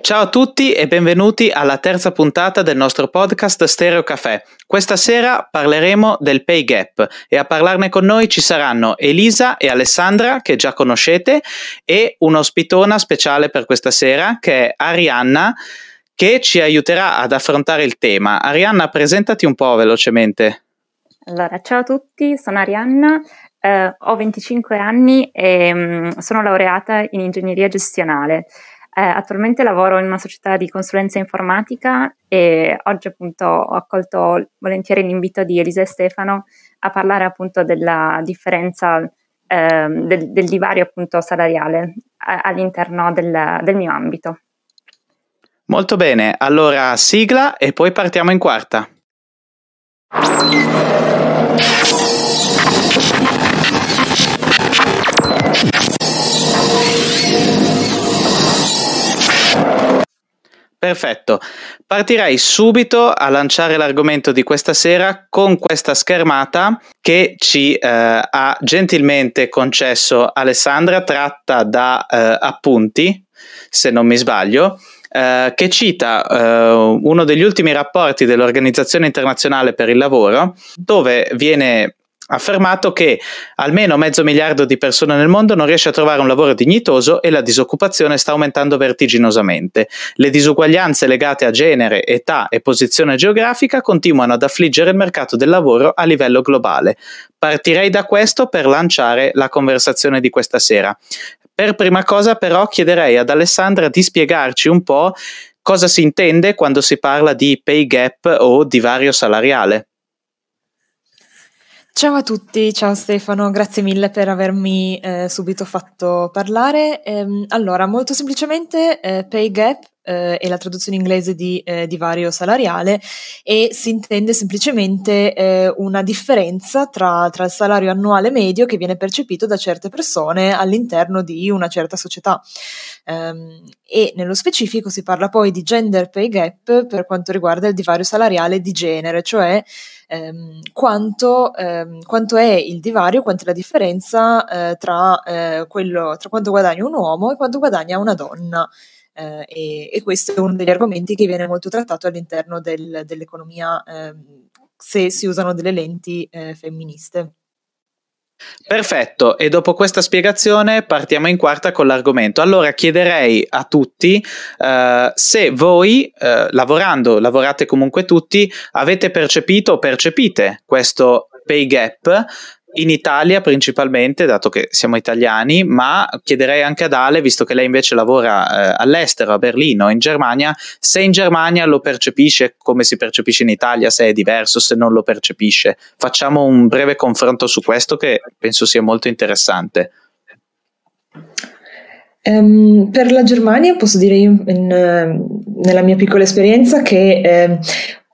Ciao a tutti e benvenuti alla terza puntata del nostro podcast Stereo Café. Questa sera parleremo del pay gap e a parlarne con noi ci saranno Elisa e Alessandra, che già conoscete, e un'ospitona speciale per questa sera che è Arianna, che ci aiuterà ad affrontare il tema. Arianna, presentati un po' velocemente. Allora, ciao a tutti, sono Arianna, eh, ho 25 anni e mh, mm, sono laureata in ingegneria gestionale. Eh, attualmente lavoro in una società di consulenza informatica e oggi appunto ho accolto volentieri l'invito di Elisa e Stefano a parlare appunto della differenza eh, del, del, divario appunto salariale a, all'interno del, del mio ambito. Molto bene, allora sigla e poi partiamo in quarta. Perfetto, partirei subito a lanciare l'argomento di questa sera con questa schermata che ci eh, ha gentilmente concesso Alessandra, tratta da eh, appunti, se non mi sbaglio, eh, che cita eh, uno degli ultimi rapporti dell'Organizzazione internazionale per il lavoro, dove viene affermato che almeno mezzo miliardo di persone nel mondo non riesce a trovare un lavoro dignitoso e la disoccupazione sta aumentando vertiginosamente. Le disuguaglianze legate a genere, età e posizione geografica continuano ad affliggere il mercato del lavoro a livello globale. Partirei da questo per lanciare la conversazione di questa sera. Per prima cosa però chiederei ad Alessandra di spiegarci un po' cosa si intende quando si parla di pay gap o divario salariale. Ciao a tutti, ciao Stefano, grazie mille per avermi eh, subito fatto parlare. Ehm, allora, molto semplicemente, eh, pay gap eh, è la traduzione inglese di eh, divario salariale e si intende semplicemente eh, una differenza tra, tra, il salario annuale medio che viene percepito da certe persone all'interno di una certa società. Um, e nello specifico si parla poi di gender pay gap per quanto riguarda il divario salariale di genere, cioè ehm, quanto, ehm, quanto, è il divario, quanto è la differenza eh, tra, eh, quello, tra quanto guadagna un uomo e quanto guadagna una donna. Eh, e, e, questo è uno degli argomenti che viene molto trattato all'interno del, dell'economia ehm, se si usano delle lenti eh, femministe. Perfetto, e dopo questa spiegazione partiamo in quarta con l'argomento. Allora chiederei a tutti uh, se voi, uh, lavorando, lavorate comunque tutti, avete percepito o percepite questo pay gap in Italia principalmente, dato che siamo italiani, ma chiederei anche ad Ale, visto che lei invece lavora eh, all'estero, a Berlino, in Germania, se in Germania lo percepisce come si percepisce in Italia, se è diverso, se non lo percepisce. Facciamo un breve confronto su questo che penso sia molto interessante. Um, per la Germania posso dire io in, nella mia piccola esperienza che eh,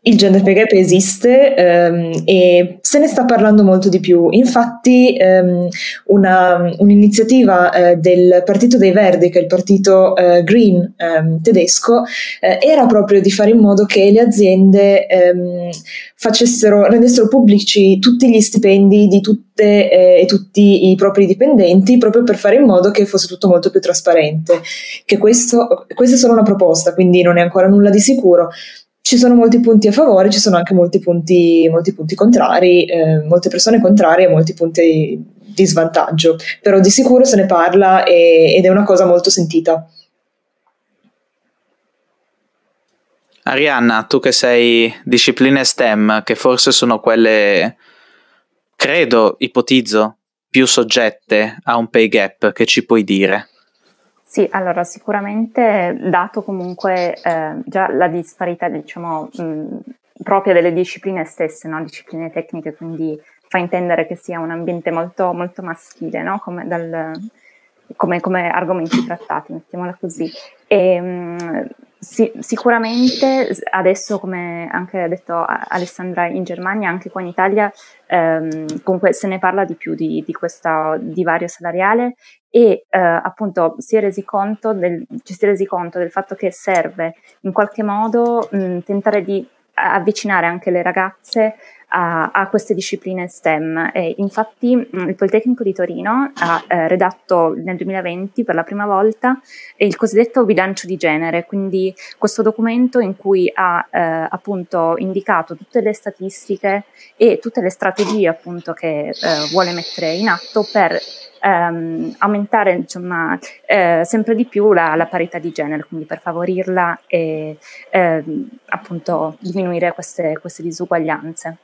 il gender pay gap esiste ehm, e se ne sta parlando molto di più. Infatti, ehm, una, un'iniziativa eh, del Partito dei Verdi, che è il partito eh, green ehm, tedesco, eh, era proprio di fare in modo che le aziende ehm, facessero, rendessero pubblici tutti gli stipendi di tutte eh, e tutti i propri dipendenti, proprio per fare in modo che fosse tutto molto più trasparente. Che questo, questa è solo una proposta, quindi non è ancora nulla di sicuro ci sono molti punti a favore, ci sono anche molti punti, molti punti contrari, eh, molte persone contrarie e molti punti di svantaggio, però di sicuro se ne parla e, ed è una cosa molto sentita. Arianna, tu che sei discipline STEM, che forse sono quelle, credo, ipotizzo, più soggette a un pay gap, che ci puoi dire? Sì, allora sicuramente dato comunque eh, già la disparità, diciamo, mh, propria delle discipline stesse, no? discipline tecniche, quindi fa intendere che sia un ambiente molto, molto maschile, no? come, dal, come, come, argomenti trattati, mettiamola così. E, mh, sì, sicuramente adesso, come anche ha detto Alessandra in Germania, anche qua in Italia, ehm, comunque se ne parla di più di, di questo divario salariale e eh, appunto si è, del, ci si è resi conto del fatto che serve in qualche modo mh, tentare di avvicinare anche le ragazze a, a queste discipline STEM. E infatti mm, il Politecnico di Torino ha eh, redatto nel 2020 per la prima volta il cosiddetto bilancio di genere, quindi questo documento in cui ha eh, appunto indicato tutte le statistiche e tutte le strategie appunto che eh, vuole mettere in atto per ehm, aumentare insomma, eh, sempre di più la, la, parità di genere, quindi per favorirla e ehm, appunto diminuire queste, queste disuguaglianze.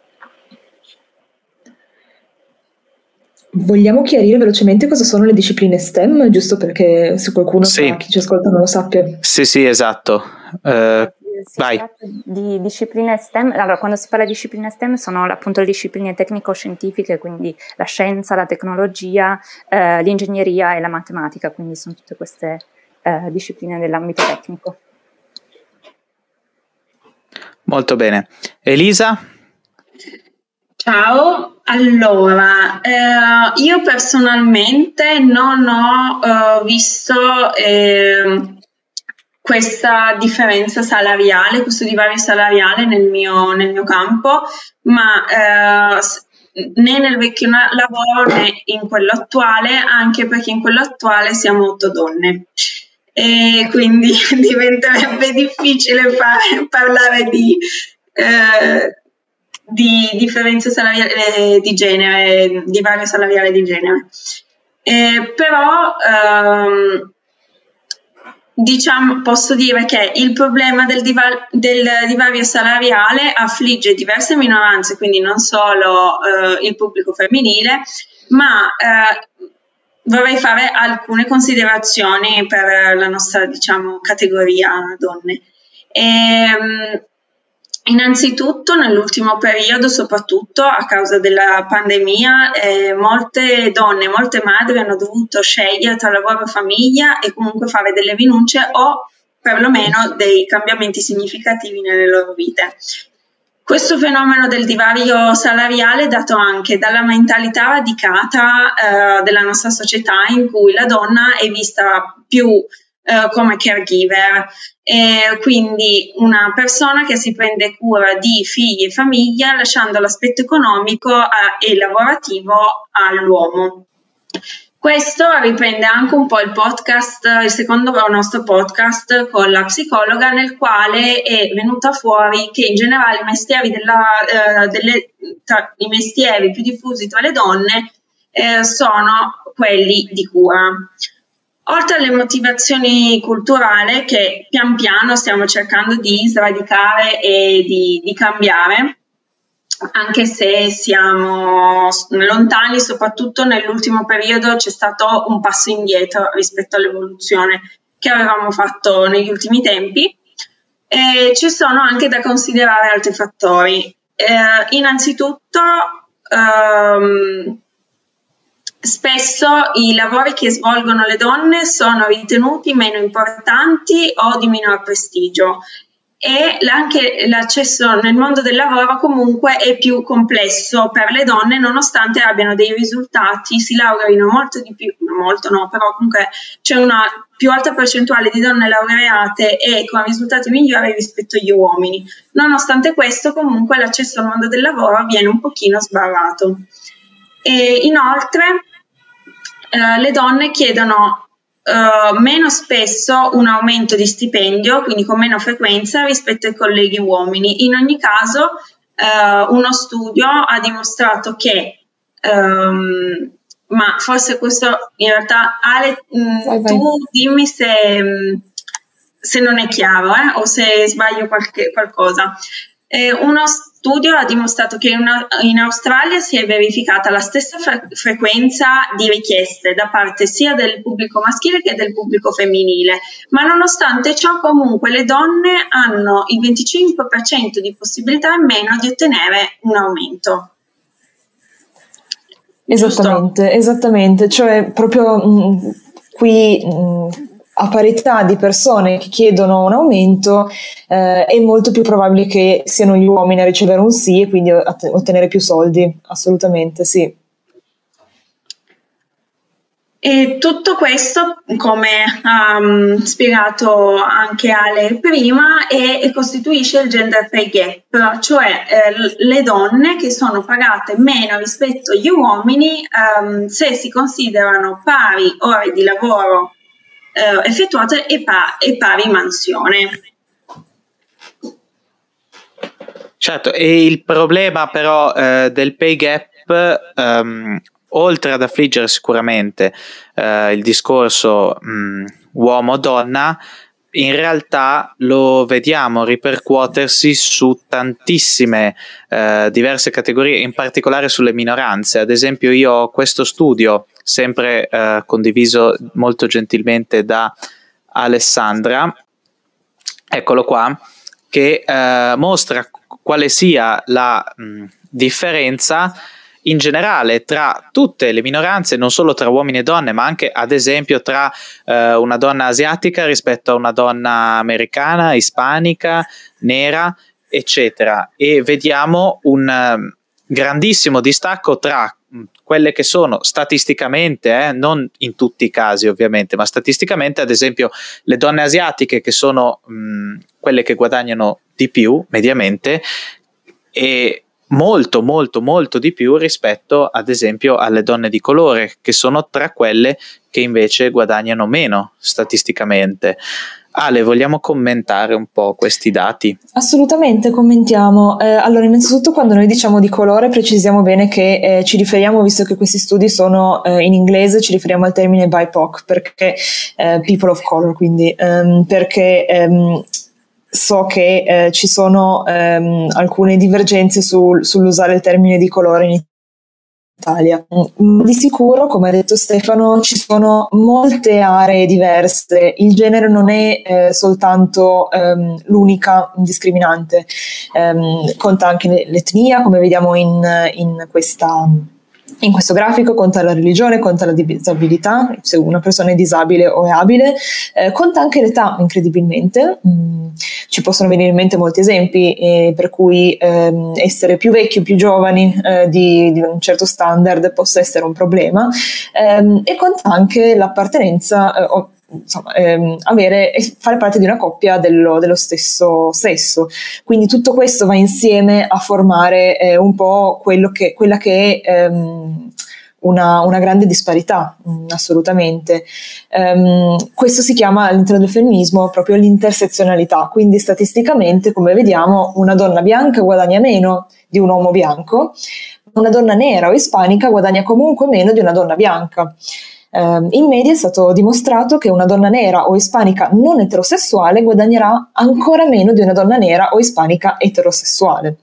Vogliamo chiarire velocemente cosa sono le discipline STEM, giusto perché se qualcuno sì. chi ci ascolta non lo sappia. Sì, sì, esatto. Uh, si vai. di discipline STEM. Allora, quando si parla di discipline STEM sono appunto le discipline tecnico-scientifiche, quindi la scienza, la tecnologia, eh, l'ingegneria e la matematica, quindi sono tutte queste eh, discipline dell'ambito tecnico. Molto bene. Elisa? Ciao, allora, eh, io personalmente non ho eh, visto eh, questa differenza salariale, questo divario salariale nel mio, nel mio campo, ma eh, né nel vecchio lavoro né in quello attuale, anche perché in quello attuale siamo otto donne. E quindi diventerebbe difficile fare, parlare di, eh, di differenza salariale eh, di genere, di vario salariale di genere. Eh, però ehm, diciamo, posso dire che il problema del, diva- del, divario salariale affligge diverse minoranze, quindi non solo eh, il pubblico femminile, ma eh, vorrei fare alcune considerazioni per la nostra diciamo, categoria donne. E, ehm, Innanzitutto nell'ultimo periodo, soprattutto a causa della pandemia, eh, molte donne, molte madri hanno dovuto scegliere tra lavoro e famiglia e comunque fare delle rinunce o perlomeno dei cambiamenti significativi nelle loro vite. Questo fenomeno del divario salariale è dato anche dalla mentalità radicata eh, della nostra società in cui la donna è vista più eh, come caregiver, e quindi una persona che si prende cura di figli e famiglia lasciando l'aspetto economico eh, e lavorativo all'uomo. Questo riprende anche un po' il podcast, il secondo nostro podcast con la psicologa, nel quale è venuta fuori che in generale i mestieri, della, eh, delle, tra, i mestieri più diffusi tra le donne eh, sono quelli di cura. Oltre alle motivazioni culturali che pian piano stiamo cercando di sradicare e di, di cambiare, anche se siamo lontani, soprattutto nell'ultimo periodo c'è stato un passo indietro rispetto all'evoluzione che avevamo fatto negli ultimi tempi. E ci sono anche da considerare altri fattori. Eh, innanzitutto, ehm, Spesso i lavori che svolgono le donne sono ritenuti meno importanti o di minor prestigio e anche l'accesso nel mondo del lavoro comunque è più complesso per le donne nonostante abbiano dei risultati, si laureino molto di più, molto no, però comunque c'è una più alta percentuale di donne laureate e con risultati migliori rispetto agli uomini. Nonostante questo comunque l'accesso al mondo del lavoro viene un pochino sbarrato. E inoltre eh, le donne chiedono Uh, meno spesso un aumento di stipendio, quindi con meno frequenza rispetto ai colleghi uomini. In ogni caso, uh, uno studio ha dimostrato che, um, ma forse questo in realtà, Ale, mh, vai. tu dimmi se, se, non è chiaro eh, o se sbaglio qualche, qualcosa. Eh, uno studio ha dimostrato che in Australia si è verificata la stessa fre- frequenza di richieste da parte sia del pubblico maschile che del pubblico femminile, ma nonostante ciò comunque le donne hanno il 25% di possibilità in meno di ottenere un aumento. Esattamente, Giusto? esattamente, cioè proprio mh, mm, qui mh, mm, a parità di persone che chiedono un aumento, eh, è molto più probabile che siano gli uomini a ricevere un sì e quindi ottenere più soldi. Assolutamente, sì. E tutto questo, come ha um, spiegato anche Ale prima, è, è costituisce il gender pay gap, cioè eh, le donne che sono pagate meno rispetto agli uomini um, se si considerano pari ore di lavoro eh, effettuate e, pa- e pari mansione. Certo, e il problema però eh, del pay gap um, oltre ad affliggere sicuramente eh, il discorso mh, uomo-donna, in realtà lo vediamo ripercuotersi su tantissime eh, diverse categorie, in particolare sulle minoranze. Ad esempio, io ho questo studio, sempre eh, condiviso molto gentilmente da Alessandra, eccolo qua, che eh, mostra quale sia la mh, differenza in generale tra tutte le minoranze, non solo tra uomini e donne, ma anche ad esempio tra eh, una donna asiatica rispetto a una donna americana, ispanica, nera, eccetera. E vediamo un um, grandissimo distacco tra mm, quelle che sono statisticamente, eh, non in tutti i casi ovviamente, ma statisticamente ad esempio le donne asiatiche che sono mh, quelle che guadagnano di più mediamente e molto molto molto di più rispetto ad esempio alle donne di colore che sono tra quelle che invece guadagnano meno statisticamente. Ale, vogliamo commentare un po' questi dati? Assolutamente, commentiamo. Eh, allora, innanzitutto quando noi diciamo di colore precisiamo bene che eh, ci riferiamo, visto che questi studi sono eh, in inglese, ci riferiamo al termine BIPOC, perché eh, people of color, quindi um, perché um, so che eh, ci sono ehm, alcune divergenze sul, sull'usare il termine di colore in Italia. Mm, di sicuro, come ha detto Stefano, ci sono molte aree diverse. Il genere non è eh, soltanto ehm, l'unica discriminante, ehm, conta anche l'etnia, come vediamo in, in questa in questo grafico conta la religione, conta la disabilità, se una persona è disabile o è abile, eh, conta anche l'età, incredibilmente. Mm, ci possono venire in mente molti esempi eh, per cui ehm, essere più vecchi o più giovani eh, di, di, un certo standard possa essere un problema. Ehm, e conta anche l'appartenenza eh, o insomma, ehm, avere, fare parte di una coppia dello, dello, stesso sesso. Quindi tutto questo va insieme a formare eh, un po' che, quella che è ehm, una, una, grande disparità, mh, mm, assolutamente. Um, questo si chiama all'interno del femminismo proprio l'intersezionalità, quindi statisticamente, come vediamo, una donna bianca guadagna meno di un uomo bianco, una donna nera o ispanica guadagna comunque meno di una donna bianca. Eh, in media è stato dimostrato che una donna nera o ispanica non eterosessuale guadagnerà ancora meno di una donna nera o ispanica eterosessuale.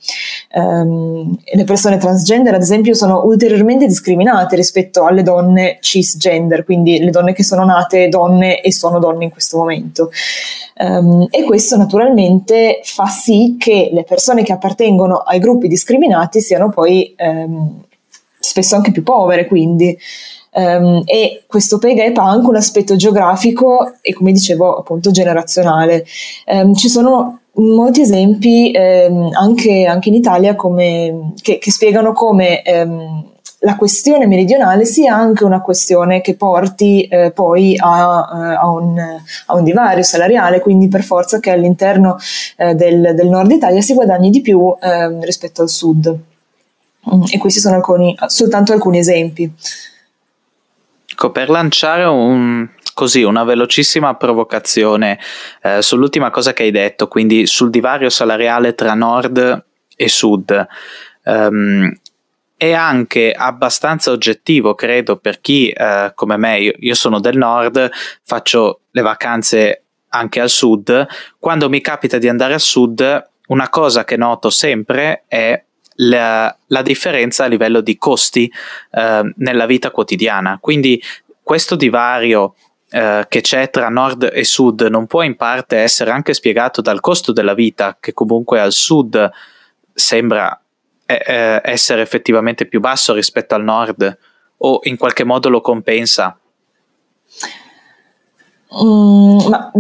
Eh, le persone transgender, ad esempio, sono ulteriormente discriminate rispetto alle donne cisgender, quindi le donne che sono nate donne e sono donne in questo momento. Um, e questo naturalmente fa sì che le persone che appartengono ai gruppi discriminati siano poi um, spesso anche più povere, quindi Um, e questo pay gap ha anche un aspetto geografico e come dicevo appunto generazionale. Um, ci sono molti esempi um, anche, anche, in Italia come, che, che, spiegano come la questione meridionale sia anche una questione che porti eh, poi a, eh, a, un, a, un, divario salariale, quindi per forza che all'interno eh, del, del, nord Italia si guadagni di più rispetto al sud. Mm, e questi sono alcuni, soltanto alcuni esempi. Ecco, per lanciare un, così una velocissima provocazione eh, sull'ultima cosa che hai detto, quindi sul divario salariale tra nord e sud. Um, è anche abbastanza oggettivo, credo, per chi eh, come me, io, io, sono del nord, faccio le vacanze anche al sud. Quando mi capita di andare al sud, una cosa che noto sempre è la, la differenza a livello di costi eh, nella vita quotidiana. Quindi questo divario eh, che c'è tra nord e sud non può in parte essere anche spiegato dal costo della vita che comunque al sud sembra eh, eh essere effettivamente più basso rispetto al nord o in qualche modo lo compensa? Mm, ma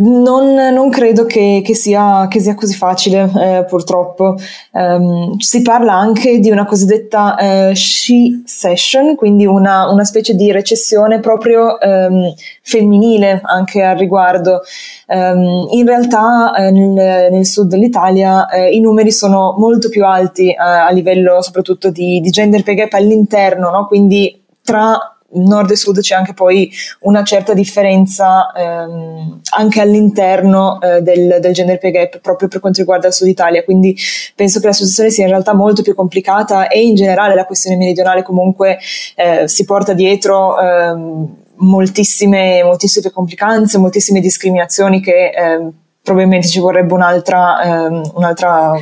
non, non, credo che, che, sia, che, sia, così facile, eh, purtroppo. Um, si parla anche di una cosiddetta eh, she session, quindi una, una, specie di recessione proprio um, femminile anche al riguardo. Um, in realtà eh, nel, nel, sud dell'Italia eh, i numeri sono molto più alti eh, a livello soprattutto di, di gender pay gap all'interno, no? quindi tra nord e sud c'è anche poi una certa differenza ehm, anche all'interno eh, del, del, gender pay gap proprio per quanto riguarda il sud Italia, quindi penso che la situazione sia in realtà molto più complicata e in generale la questione meridionale comunque eh, si porta dietro ehm, moltissime, moltissime complicanze, moltissime discriminazioni che eh, probabilmente ci vorrebbe un'altra, ehm, un'altra,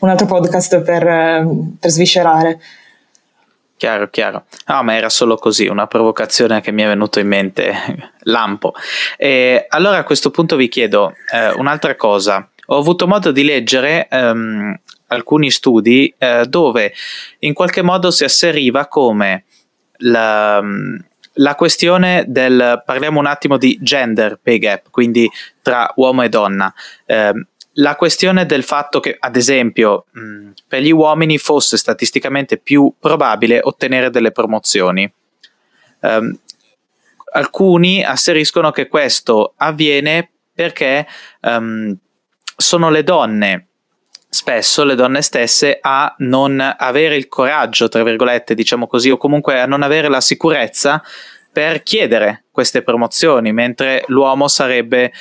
un altro podcast per, ehm, per sviscerare. Chiaro, chiaro. No, ma era solo così, una provocazione che mi è venuta in mente, lampo. E allora a questo punto vi chiedo eh, un'altra cosa. Ho avuto modo di leggere ehm, alcuni studi eh, dove in qualche modo si asseriva come la, la questione del, parliamo un attimo di gender pay gap, quindi tra uomo e donna. Eh, la questione del fatto che, ad esempio, mh, per gli uomini fosse statisticamente più probabile ottenere delle promozioni. Um, alcuni asseriscono che questo avviene perché um, sono le donne, spesso le donne stesse, a non avere il coraggio, tra virgolette, diciamo così, o comunque a non avere la sicurezza per chiedere queste promozioni, mentre l'uomo sarebbe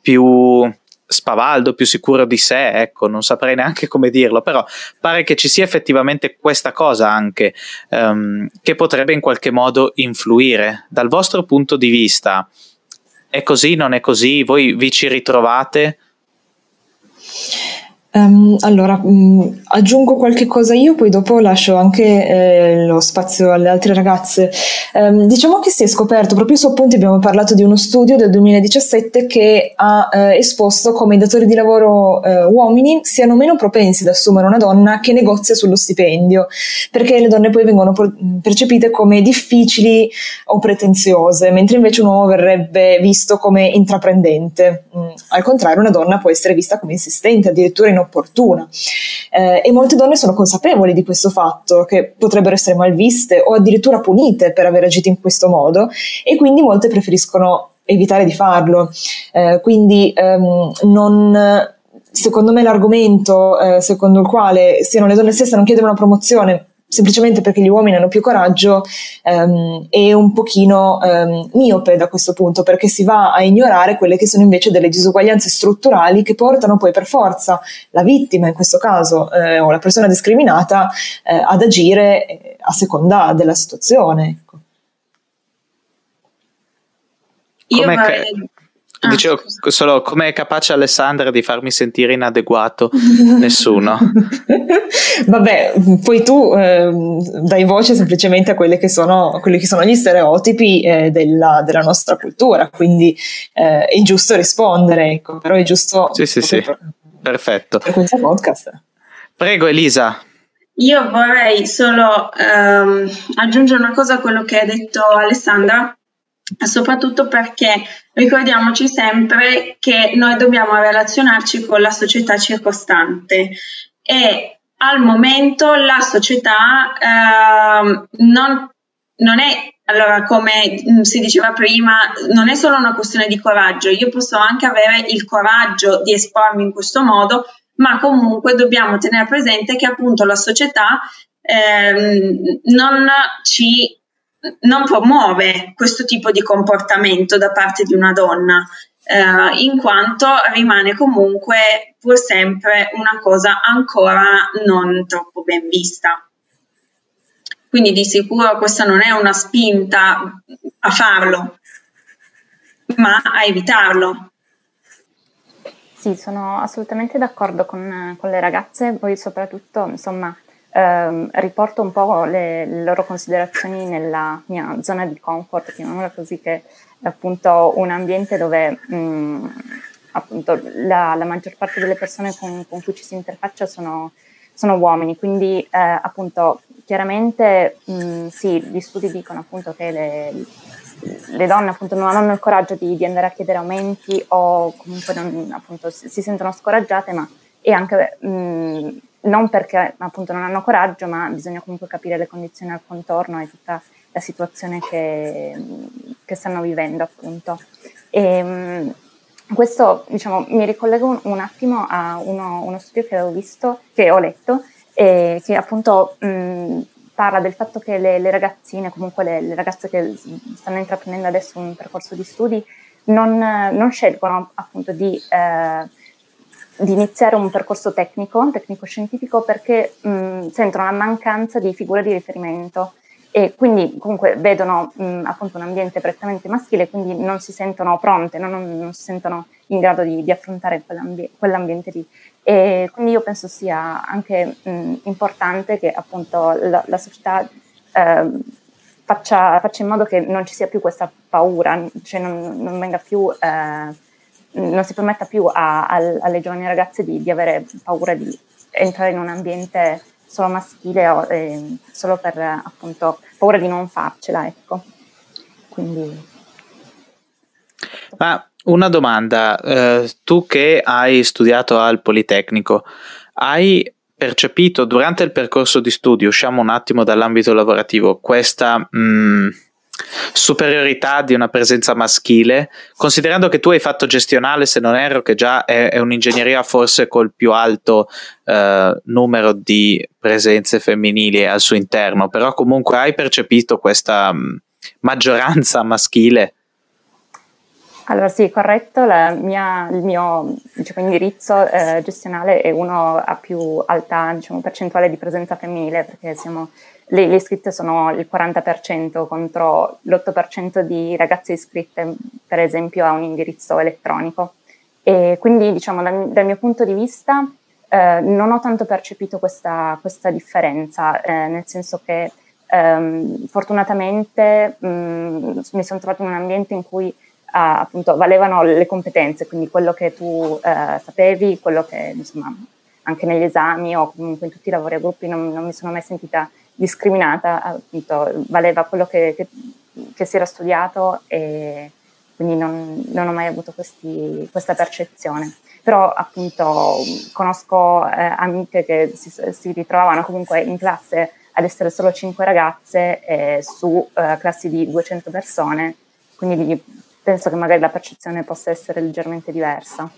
più spavaldo, più sicuro di sé, ecco, non saprei neanche come dirlo, però pare che ci sia effettivamente questa cosa anche um, che potrebbe in qualche modo influire. Dal vostro punto di vista, è così, non è così? Voi vi ci ritrovate? Um, allora, mh, mm, aggiungo qualche cosa io, poi dopo lascio anche eh, lo spazio alle altre ragazze. Um, diciamo che si è scoperto, proprio su appunti abbiamo parlato di uno studio del 2017 che ha eh, esposto come i datori di lavoro eh, uomini siano meno propensi ad assumere una donna che negozia sullo stipendio, perché le donne poi vengono percepite come difficili o pretenziose, mentre invece un uomo verrebbe visto come intraprendente. Mm, al contrario, una donna può essere vista come insistente, addirittura in inopportuna. Eh, e molte donne sono consapevoli di questo fatto, che potrebbero essere malviste o addirittura punite per aver agito in questo modo, e quindi molte preferiscono evitare di farlo. Eh, quindi ehm, non secondo me l'argomento eh, secondo il quale siano le donne stesse non chiedere una promozione semplicemente perché gli uomini hanno più coraggio ehm, è un pochino ehm, miope da questo punto perché si va a ignorare quelle che sono invece delle disuguaglianze strutturali che portano poi per forza la vittima in questo caso eh, o la persona discriminata eh, ad agire eh, a seconda della situazione. Ecco. Io vorrei, Dicevo scusa. solo come è capace Alessandra di farmi sentire inadeguato? Nessuno. Vabbè, poi tu eh, dai voce semplicemente a quelli che sono, quelli che sono gli stereotipi eh, della, della, nostra cultura, quindi eh, è giusto rispondere, ecco, però è giusto... Sì, sì, sì, per, perfetto. Per questo podcast. Prego Elisa. Io vorrei solo ehm, aggiungere una cosa a quello che ha detto Alessandra soprattutto perché ricordiamoci sempre che noi dobbiamo relazionarci con la società circostante e al momento la società eh, non, non è allora, come si diceva prima, non è solo una questione di coraggio, io posso anche avere il coraggio di espormi in questo modo, ma comunque dobbiamo tenere presente che appunto la società eh, non ci non promuove questo tipo di comportamento da parte di una donna, eh, in quanto rimane comunque pur sempre una cosa ancora non troppo ben vista. Quindi di sicuro questa non è una spinta a farlo, ma a evitarlo. Sì, sono assolutamente d'accordo con, con le ragazze, poi soprattutto, insomma, ehm, riporto un po' le, le, loro considerazioni nella mia zona di comfort, chiamiamola così, che è appunto un ambiente dove mh, appunto la, la, maggior parte delle persone con, con cui ci si interfaccia sono, sono uomini, quindi eh, appunto chiaramente mh, sì, gli studi dicono appunto che le, le donne appunto non hanno il coraggio di, di andare a chiedere aumenti o comunque non, appunto si, si, sentono scoraggiate, ma è anche mh, non perché appunto non hanno coraggio, ma bisogna comunque capire le condizioni al contorno e tutta la situazione che, che stanno vivendo appunto. E, mh, questo diciamo, mi ricollego un, attimo a uno, uno, studio che ho visto, che ho letto, e che appunto mh, parla del fatto che le, le ragazzine, comunque le, le, ragazze che stanno intraprendendo adesso un percorso di studi, non, non scelgono appunto di, eh, di, iniziare un percorso tecnico, tecnico-scientifico, perché mh, sentono la mancanza di figure di riferimento e quindi comunque vedono mh, appunto un ambiente prettamente maschile, quindi non si sentono pronte, no? non, non, si sentono in grado di, di affrontare quell'ambi- quell'ambiente lì. E quindi io penso sia anche mh, importante che appunto la, la società eh, faccia, faccia, in modo che non ci sia più questa paura, cioè non, non venga più... Eh, non si permetta più a, a, alle giovani ragazze di, di avere paura di entrare in un ambiente solo maschile o eh, solo per appunto paura di non farcela, ecco. Quindi... Ma una domanda, eh, tu che hai studiato al Politecnico, hai percepito durante il percorso di studio, usciamo un attimo dall'ambito lavorativo, questa mh, mm, superiorità di una presenza maschile, considerando che tu hai fatto gestionale, se non erro, che già è, è un'ingegneria forse col più alto eh, numero di presenze femminili al suo interno, però comunque hai percepito questa mh, mm, maggioranza maschile? Allora sì, corretto, mia, il mio diciamo, indirizzo eh, gestionale è uno a più alta diciamo, percentuale di presenza femminile perché siamo le, le, iscritte sono il 40% contro l'8% di ragazze iscritte, per esempio, a un indirizzo elettronico. E quindi, diciamo, dal, dal mio punto di vista, eh, non ho tanto percepito questa, questa differenza, eh, nel senso che ehm, fortunatamente mh, mi sono trovata in un ambiente in cui Uh, appunto valevano le competenze, quindi quello che tu uh, sapevi, quello che insomma anche negli esami o comunque in tutti i lavori a gruppi non, non mi sono mai sentita discriminata, appunto, valeva quello che, che, che si era studiato e quindi non, non ho mai avuto questi, questa percezione. Però appunto conosco eh, amiche che si, si, ritrovavano comunque in classe ad essere solo 5 ragazze eh, su eh, classi di 200 persone, quindi penso che magari la percezione possa essere leggermente diversa.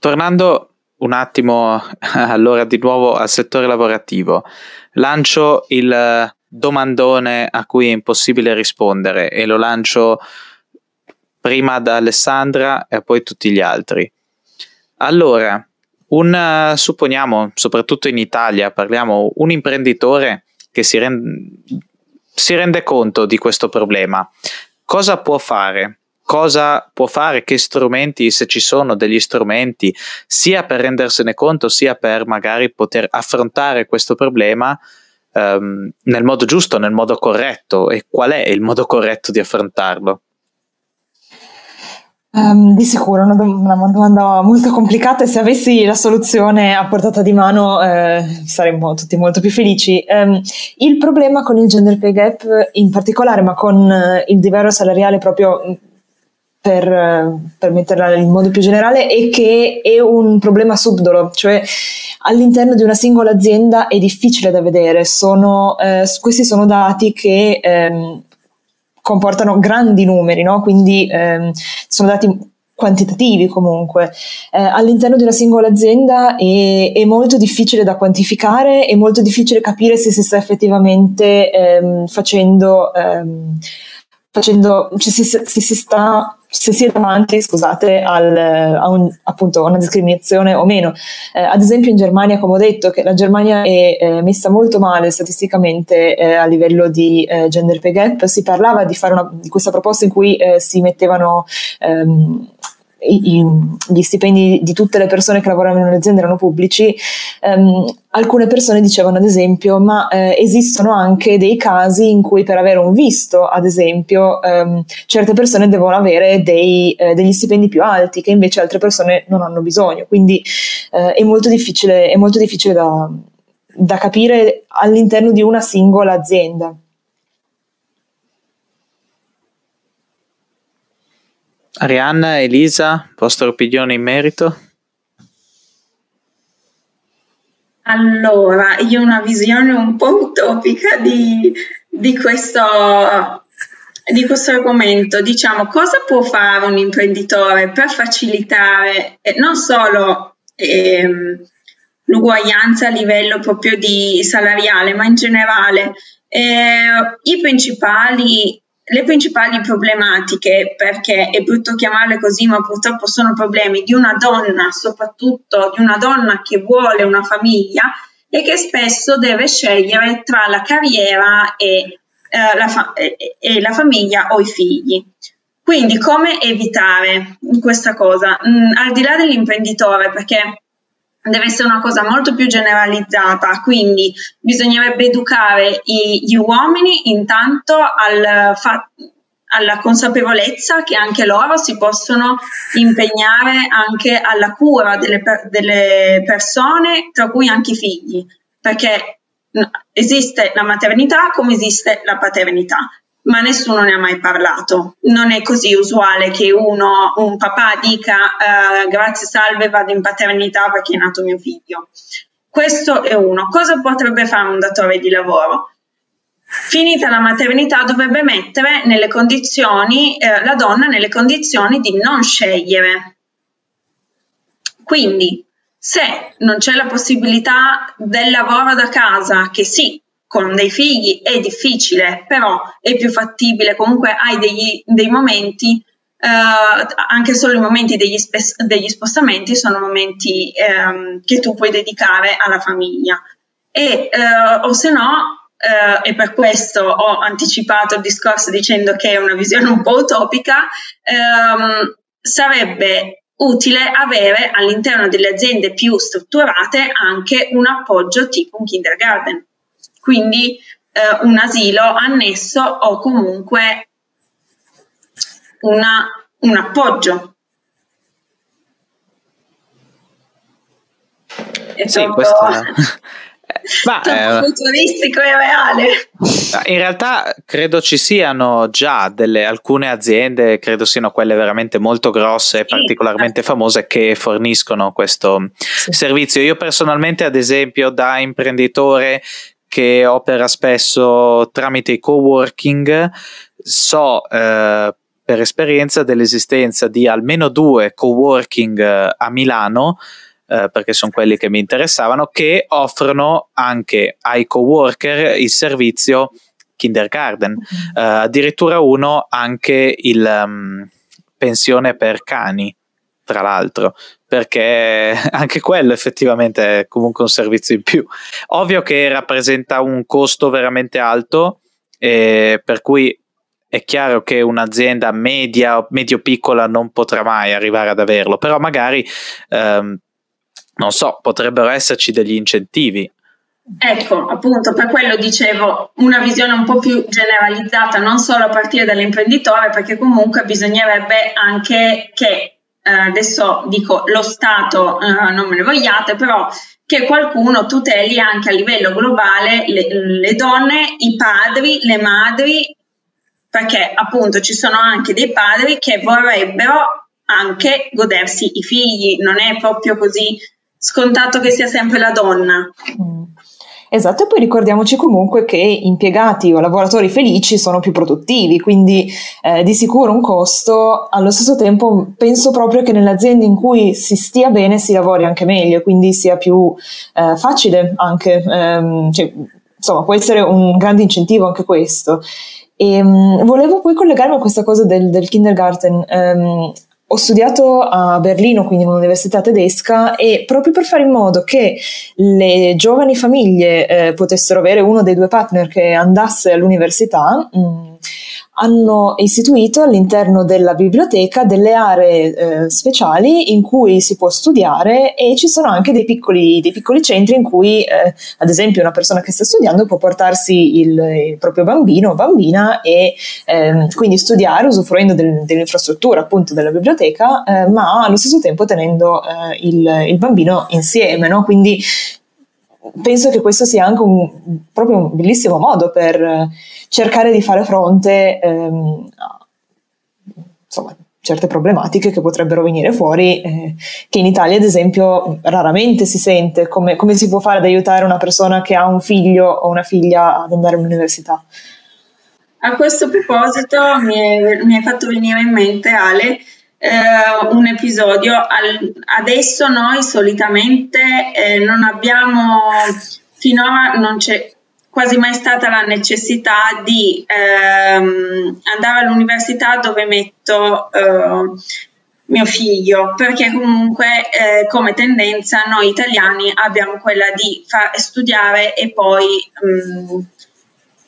Tornando un attimo allora di nuovo al settore lavorativo. Lancio il domandone a cui è impossibile rispondere e lo lancio prima ad Alessandra e poi tutti gli altri. Allora, un, supponiamo, soprattutto in Italia, parliamo un imprenditore che si rende, si rende conto di questo problema. Cosa può fare? Cosa può fare, che strumenti, se ci sono degli strumenti, sia per rendersene conto, sia per magari poter affrontare questo problema um, nel modo giusto, nel modo corretto. E qual è il modo corretto di affrontarlo? Um, di sicuro una, dom- una, domanda molto complicata e se avessi la soluzione a portata di mano eh, saremmo tutti molto più felici. Um, il problema con il gender pay gap in particolare, ma con uh, il diverso salariale proprio per, per metterla in modo più generale, è che è un problema subdolo, cioè all'interno di una singola azienda è difficile da vedere. Sono, eh, questi sono dati che ehm, comportano grandi numeri, no? quindi ehm, sono dati quantitativi comunque. Eh, all'interno di una singola azienda è, è, molto difficile da quantificare, è molto difficile capire se si sta effettivamente ehm, facendo, ehm, facendo cioè se, se si sta se si è davanti, scusate, al, a, un, appunto, una discriminazione o meno. Eh, ad esempio in Germania, come ho detto, che la Germania è eh, messa molto male statisticamente eh, a livello di eh, gender pay gap, si parlava di fare una, di questa proposta in cui eh, si mettevano ehm, i, gli stipendi di tutte le persone che lavoravano in un'azienda erano pubblici, um, alcune persone dicevano ad esempio ma eh, esistono anche dei casi in cui per avere un visto ad esempio um, certe persone devono avere dei, eh, degli stipendi più alti che invece altre persone non hanno bisogno quindi eh, è molto difficile, è molto difficile da, da capire all'interno di una singola azienda Arianna, Elisa, vostra opinione in merito? Allora, io ho una visione un po' utopica di, di, questo, di questo argomento. Diciamo, cosa può fare un imprenditore per facilitare eh, non solo ehm, l'uguaglianza a livello proprio di salariale, ma in generale eh, i principali le principali problematiche, perché è brutto chiamarle così, ma purtroppo sono problemi di una donna, soprattutto di una donna che vuole una famiglia e che spesso deve scegliere tra la carriera e, eh, la, fa- e la, famiglia o i figli. Quindi come evitare questa cosa? Mm, al di là dell'imprenditore, perché deve essere una cosa molto più generalizzata, quindi bisognerebbe educare i, gli uomini intanto al fa- alla consapevolezza che anche loro si possono impegnare anche alla cura delle, per- delle persone, tra cui anche i figli, perché esiste la maternità come esiste la paternità ma nessuno ne ha mai parlato. Non è così usuale che uno, un papà dica uh, grazie salve vado in paternità perché è nato mio figlio. Questo è uno. Cosa potrebbe fare un datore di lavoro? Finita la maternità dovrebbe mettere eh, la donna nelle condizioni di non scegliere. Quindi, se non c'è la possibilità del lavoro da casa, che sì, con dei figli è difficile, però è più fattibile, comunque hai degli, dei momenti, eh, anche solo i momenti degli, spe- degli spostamenti sono momenti eh, che tu puoi dedicare alla famiglia. E, eh, o se no, eh, e per questo ho anticipato il discorso dicendo che è una visione un po' utopica, ehm, sarebbe utile avere all'interno delle aziende più strutturate anche un appoggio tipo un kindergarten quindi eh, un asilo annesso o comunque una, un appoggio. È sì, questa... Ma, eh, futuristico e reale. In realtà credo ci siano già delle, alcune aziende, credo siano quelle veramente molto grosse e particolarmente famose che forniscono questo sì. servizio. Io personalmente, ad esempio, da imprenditore che opera spesso tramite i coworking, so eh, per esperienza dell'esistenza di almeno due coworking eh, a Milano, eh, perché sono quelli che mi interessavano, che offrono anche ai coworker il servizio kindergarten, mm-hmm. uh, addirittura uno anche il um, pensione per cani, tra l'altro, perché anche quello effettivamente è comunque un servizio in più. Ovvio che rappresenta un costo veramente alto, eh, per cui è chiaro che un'azienda media o medio-piccola non potrà mai arrivare ad averlo, però magari, ehm, non so, potrebbero esserci degli incentivi. Ecco, appunto, per quello dicevo una visione un po' più generalizzata, non solo a partire dall'imprenditore, perché comunque bisognerebbe anche che eh, adesso dico lo Stato, eh, non me ne vogliate, però che qualcuno tuteli anche a livello globale le, le donne, i padri, le madri, perché appunto ci sono anche dei padri che vorrebbero anche godersi i figli, non è proprio così scontato che sia sempre la donna. Mm. Esatto, e poi ricordiamoci comunque che impiegati o lavoratori felici sono più produttivi, quindi eh, di sicuro un costo, allo stesso tempo penso proprio che nelle aziende in cui si stia bene si lavori anche meglio, quindi sia più eh, facile anche, ehm, cioè, insomma può essere un grande incentivo anche questo. E, um, volevo poi collegarmi a questa cosa del, del kindergarten. Um, ho studiato a Berlino, quindi in un'università tedesca, e proprio per fare in modo che le giovani famiglie eh, potessero avere uno dei due partner che andasse all'università, mh, mm, hanno istituito all'interno della biblioteca delle aree eh, speciali in cui si può studiare e ci sono anche dei piccoli, dei piccoli centri in cui, eh, ad esempio, una persona che sta studiando può portarsi il, il proprio bambino o bambina e eh, quindi studiare usufruendo del, dell'infrastruttura appunto della biblioteca, eh, ma allo stesso tempo tenendo eh, il, il, bambino insieme. No? Quindi penso che questo sia anche un, proprio un bellissimo modo per cercare di fare fronte ehm, insomma, certe problematiche che potrebbero venire fuori, eh, che in Italia ad esempio raramente si sente, come, come, si può fare ad aiutare una persona che ha un figlio o una figlia ad andare all'università. A questo proposito mi, è, mi hai fatto venire in mente Ale eh, un episodio, Al, adesso noi solitamente eh, non abbiamo, finora non c'è quasi mai stata la necessità di ehm, andare all'università dove metto eh, mio figlio, perché comunque eh, come tendenza noi italiani abbiamo quella di far studiare e poi mh, mm,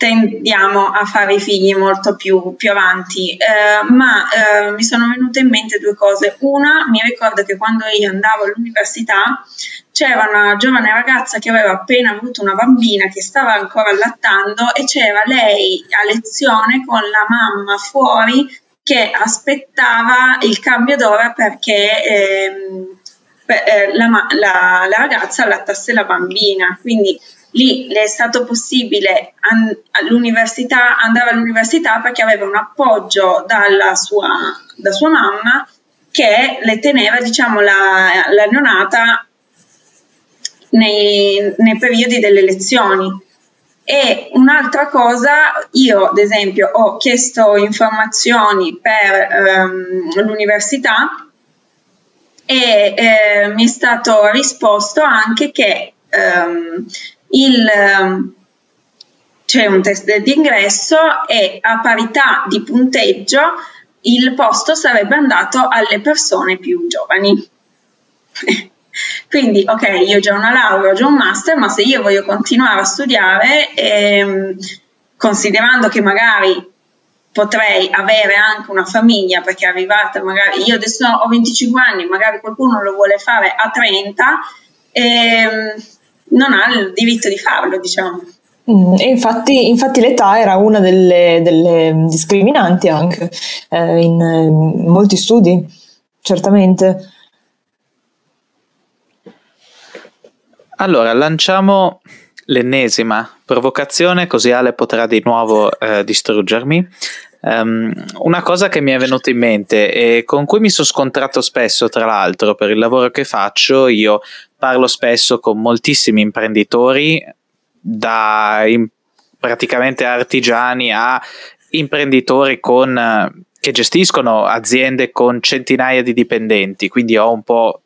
tendiamo a fare i figli molto più, più avanti, eh, ma eh, mi sono venute in mente due cose. Una, mi ricordo che quando io andavo all'università c'era una giovane ragazza che aveva appena avuto una bambina che stava ancora allattando e c'era lei a lezione con la mamma fuori che aspettava il cambio d'ora perché ehm, eh, la, la, la ragazza allattasse la bambina. Quindi lì le è stato possibile an- all'università, andare all'università perché aveva un appoggio dalla sua, da sua mamma che le teneva diciamo, la, la neonata nei, nei periodi delle lezioni. E un'altra cosa, io ad esempio ho chiesto informazioni per um, l'università e eh, mi è stato risposto anche che um, c'è un test d'ingresso e a parità di punteggio il posto sarebbe andato alle persone più giovani. Quindi, ok, io ho già una laurea, ho già un master, ma se io voglio continuare a studiare, ehm, considerando che magari potrei avere anche una famiglia, perché è arrivata magari, io adesso ho 25 anni, magari qualcuno lo vuole fare a 30, ehm, non ha il diritto di farlo, diciamo. Mm, e infatti, infatti, l'età era una delle, delle discriminanti anche eh, in, in molti studi, certamente. Allora, lanciamo l'ennesima provocazione, così Ale potrà di nuovo eh, distruggermi. Um, una cosa che mi è venuta in mente e con cui mi sono scontrato spesso, tra l'altro, per il lavoro che faccio, io parlo spesso con moltissimi imprenditori, da in, praticamente artigiani a imprenditori con, che gestiscono aziende con centinaia di dipendenti, quindi ho un po'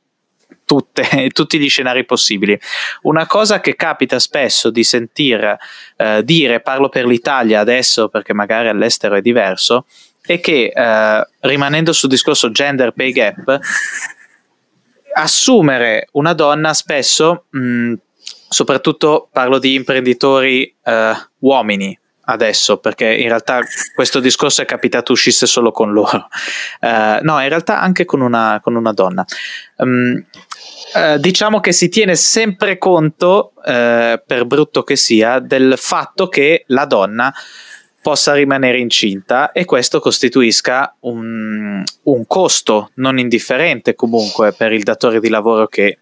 tutte, tutti gli scenari possibili. Una cosa che capita spesso di sentir eh, dire, parlo per l'Italia adesso perché magari all'estero è diverso, è che eh, rimanendo sul discorso gender pay gap, assumere una donna spesso, mh, soprattutto parlo di imprenditori eh, uomini, adesso perché in realtà questo discorso è capitato uscisse solo con loro. Uh, no in realtà anche con una, con una donna. Um, uh, diciamo che si tiene sempre conto uh, per brutto che sia del fatto che la donna possa rimanere incinta e questo costituisca un, un costo non indifferente comunque per il datore di lavoro che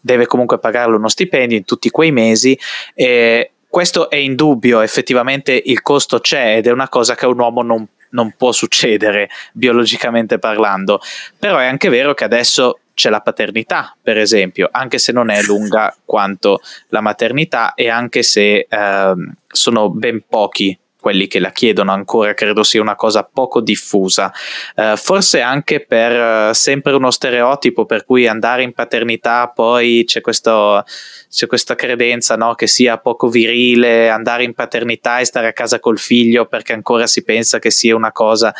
deve comunque pagarle uno stipendio in tutti quei mesi e questo è indubbio, effettivamente il costo c'è ed è una cosa che un uomo non, non può succedere biologicamente parlando, però è anche vero che adesso c'è la paternità, per esempio, anche se non è lunga quanto la maternità e anche se eh, sono ben pochi quelli che la chiedono ancora, credo sia una cosa poco diffusa. Eh, forse anche per uh, sempre uno stereotipo per cui andare in paternità poi c'è, questo, c'è questa credenza no, che sia poco virile andare in paternità e stare a casa col figlio perché ancora si pensa che sia una cosa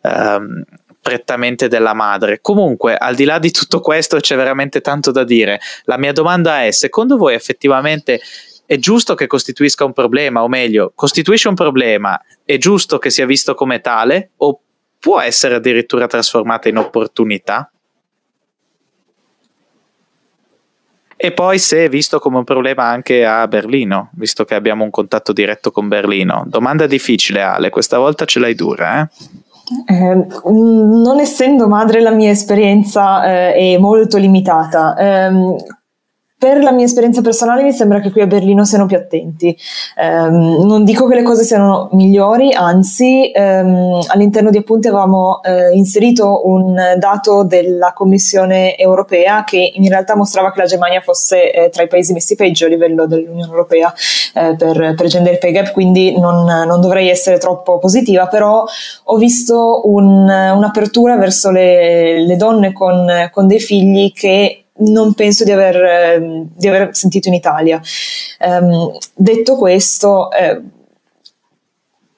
um, prettamente della madre. Comunque, al di là di tutto questo, c'è veramente tanto da dire. La mia domanda è: secondo voi effettivamente è giusto che costituisca un problema, o meglio, costituisce un problema, è giusto che sia visto come tale, o può essere addirittura trasformata in opportunità? E poi se è visto come un problema anche a Berlino, visto che abbiamo un contatto diretto con Berlino. Domanda difficile Ale, questa volta ce l'hai dura, eh? Eh, non essendo madre la mia esperienza eh, è molto limitata. Per la mia esperienza personale mi sembra che qui a Berlino siano più attenti. Um, non dico che le cose siano migliori, anzi um, all'interno di appunti avevamo uh, inserito un dato della Commissione europea che in realtà mostrava che la Germania fosse eh, tra i paesi messi peggio a livello dell'Unione Europea eh, per, per gender pay gap, quindi non, non, dovrei essere troppo positiva, però ho visto un, un'apertura verso le, le donne con, con dei figli che non penso di aver, ehm, di aver sentito in Italia. Um, detto questo, eh,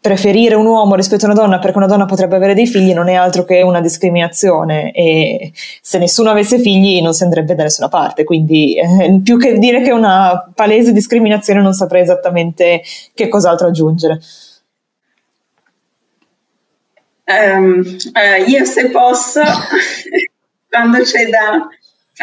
preferire un uomo rispetto a una donna perché una donna potrebbe avere dei figli non è altro che una discriminazione e se nessuno avesse figli non si andrebbe da nessuna parte, quindi eh, più che dire che è una palese discriminazione non saprei esattamente che cos'altro aggiungere. Um, uh, io se posso, quando c'è da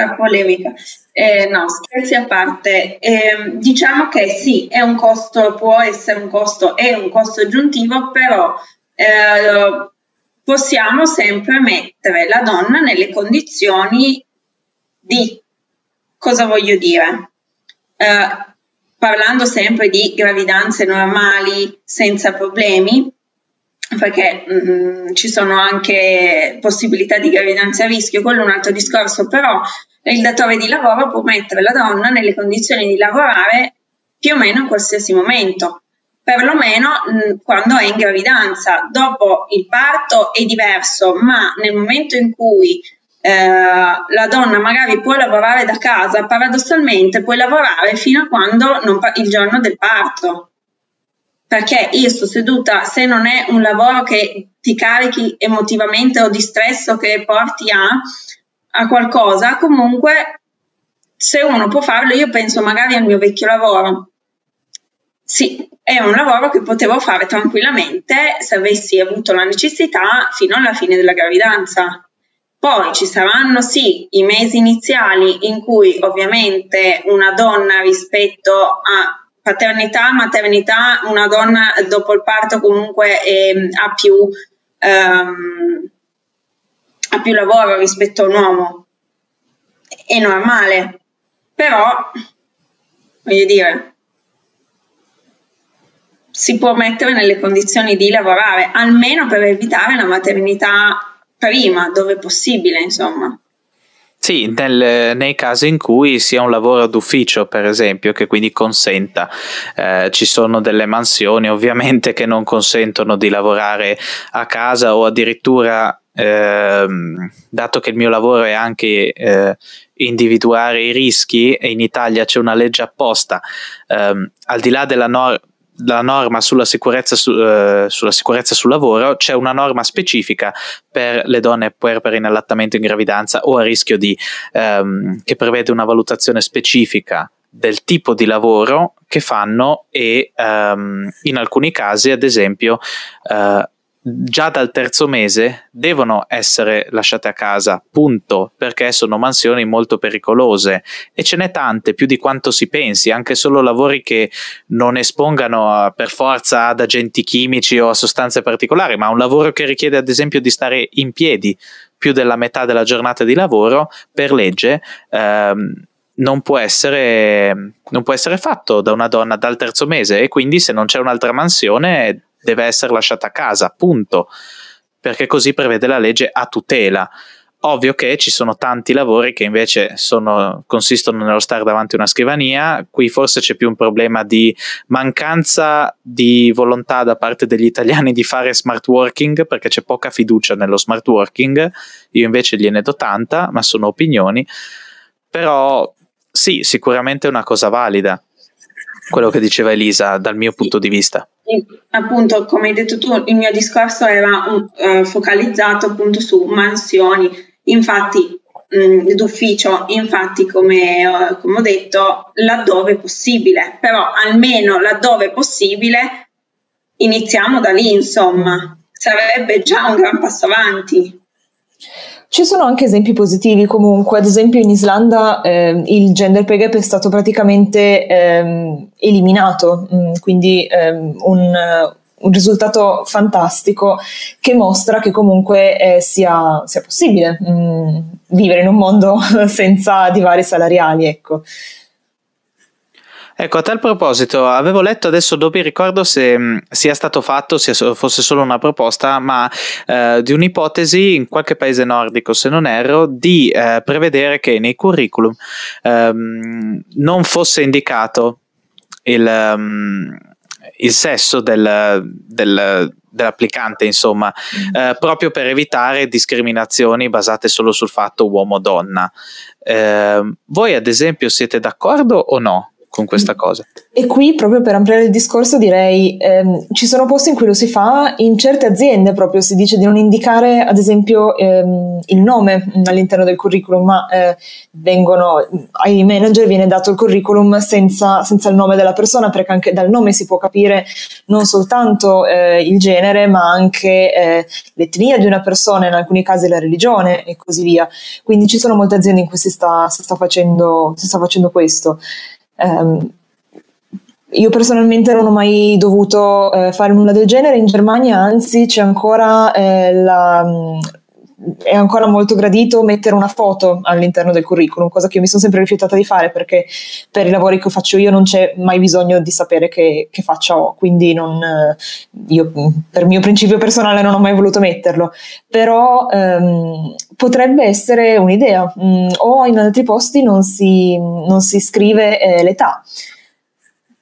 a polemica. Eh, no, scherzi a parte, eh, diciamo che sì, è un costo, può essere un costo, è un costo aggiuntivo, però eh, possiamo sempre mettere la donna nelle condizioni di cosa voglio dire? Eh, parlando sempre di gravidanze normali senza problemi, perché mh, mm, ci sono anche possibilità di gravidanza a rischio, quello è un altro discorso, però il datore di lavoro può mettere la donna nelle condizioni di lavorare più o meno in qualsiasi momento, perlomeno mh, mm, quando è in gravidanza. Dopo il parto è diverso, ma nel momento in cui eh, la donna magari può lavorare da casa, paradossalmente puoi lavorare fino a quando non, il giorno del parto perché io sto seduta, se non è un lavoro che ti carichi emotivamente o di stress o che porti a, a qualcosa, comunque se uno può farlo, io penso magari al mio vecchio lavoro. Sì, è un lavoro che potevo fare tranquillamente se avessi avuto la necessità fino alla fine della gravidanza. Poi ci saranno sì i mesi iniziali in cui ovviamente una donna rispetto a paternità, maternità, una donna dopo il parto comunque è, ha, più, um, ha più lavoro rispetto a un uomo. È normale, però, voglio dire, si può mettere nelle condizioni di lavorare, almeno per evitare la maternità prima, dove possibile, insomma. Sì, nel, nei casi in cui sia un lavoro d'ufficio, per esempio, che quindi consenta, eh, ci sono delle mansioni ovviamente che non consentono di lavorare a casa o addirittura, eh, dato che il mio lavoro è anche eh, individuare i rischi e in Italia c'è una legge apposta, ehm, al di là della norma la norma sulla sicurezza, su, uh, sulla sicurezza, sul lavoro, c'è una norma specifica per le donne puerpere in allattamento in gravidanza o a rischio di, um, che prevede una valutazione specifica del tipo di lavoro che fanno e um, in alcuni casi, ad esempio, uh, già dal terzo mese devono essere lasciate a casa, punto, perché sono mansioni molto pericolose. E ce n'è tante, più di quanto si pensi, anche solo lavori che non espongano per forza ad agenti chimici o a sostanze particolari, ma un lavoro che richiede ad esempio di stare in piedi più della metà della giornata di lavoro, per legge ehm, non può, essere, non può essere fatto da una donna dal terzo mese. E quindi se non c'è un'altra mansione deve essere lasciata a casa, punto, perché così prevede la legge a tutela. Ovvio che ci sono tanti lavori che invece sono, consistono nello stare davanti a una scrivania, qui forse c'è più un problema di mancanza di volontà da parte degli italiani di fare smart working perché c'è poca fiducia nello smart working, io invece gliene do tanta, ma sono opinioni, però sì, sicuramente è una cosa valida quello che diceva Elisa dal mio punto di vista. Appunto, come hai detto tu, il mio discorso era uh, focalizzato appunto su mansioni, infatti mh, d'ufficio, infatti come, uh, come ho detto, laddove possibile, però almeno laddove possibile iniziamo da lì, insomma, sarebbe già un gran passo avanti. Ci sono anche esempi positivi comunque, ad esempio in Islanda eh, il gender pay gap è stato praticamente ehm, eliminato, mm, quindi ehm, un, un, risultato fantastico che mostra che comunque eh, sia, sia, possibile mh, mm, vivere in un mondo senza divari salariali. Ecco. Ecco, a tal proposito, avevo letto adesso, mi ricordo se mh, mm, sia stato fatto, sia fosse solo una proposta, ma eh, di un'ipotesi in qualche paese nordico, se non erro, di eh, prevedere che nei curriculum ehm, non fosse indicato il, um, il sesso del, del, dell'applicante, insomma, mm. eh, proprio per evitare discriminazioni basate solo sul fatto uomo-donna. Eh, voi, ad esempio, siete d'accordo o no? Con questa cosa. E qui, proprio per ampliare il discorso, direi ehm, ci sono posti in cui lo si fa, in certe aziende proprio si dice di non indicare, ad esempio, ehm, il nome all'interno del curriculum, ma eh, vengono, ai manager viene dato il curriculum senza, senza, il nome della persona, perché anche dal nome si può capire non soltanto eh, il genere, ma anche eh, l'etnia di una persona, in alcuni casi la religione e così via. Quindi ci sono molte aziende in cui si sta, si sta, facendo, si sta facendo questo. Um, io personalmente non ho mai dovuto eh, fare nulla del genere, in Germania anzi c'è ancora eh, la, è ancora molto gradito mettere una foto all'interno del curriculum, cosa che io mi sono sempre rifiutata di fare perché per i lavori che faccio io non c'è mai bisogno di sapere che, che faccia ho, quindi non, io per mio principio personale non ho mai voluto metterlo, però ehm, potrebbe essere un'idea, mm, o in altri posti non si, non si scrive eh, l'età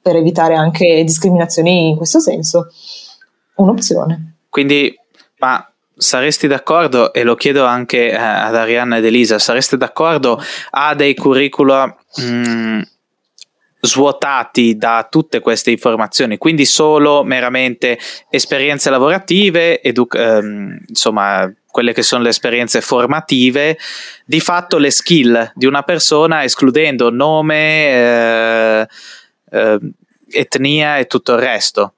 per evitare anche discriminazioni in questo senso, un'opzione. Quindi, ma saresti d'accordo, e lo chiedo anche eh, ad Arianna ed Elisa, sareste d'accordo a dei curricula mm, svuotati da tutte queste informazioni, quindi solo meramente esperienze lavorative, edu- ehm, insomma, quelle che sono le esperienze formative, di fatto le skill di una persona escludendo nome, eh, eh, etnia e tutto il resto.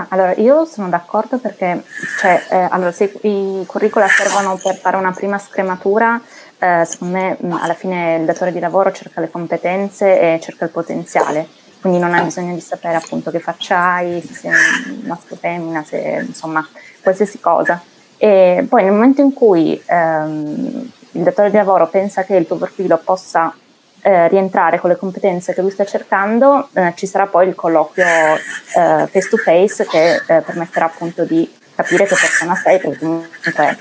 Ma allora io sono d'accordo perché cioè, eh, allora, se i curricula servono per fare una prima scrematura, eh, secondo me mh, alla fine il datore di lavoro cerca le competenze e cerca il potenziale, quindi non hai bisogno di sapere appunto che faccia hai, se sei maschio o femmina, se insomma qualsiasi cosa. E poi nel momento in cui ehm, il datore di lavoro pensa che il tuo profilo possa eh, rientrare con le competenze che lui sta cercando, eh, ci sarà poi il colloquio eh, face to face che eh, permetterà appunto di capire che persona sei, perché comunque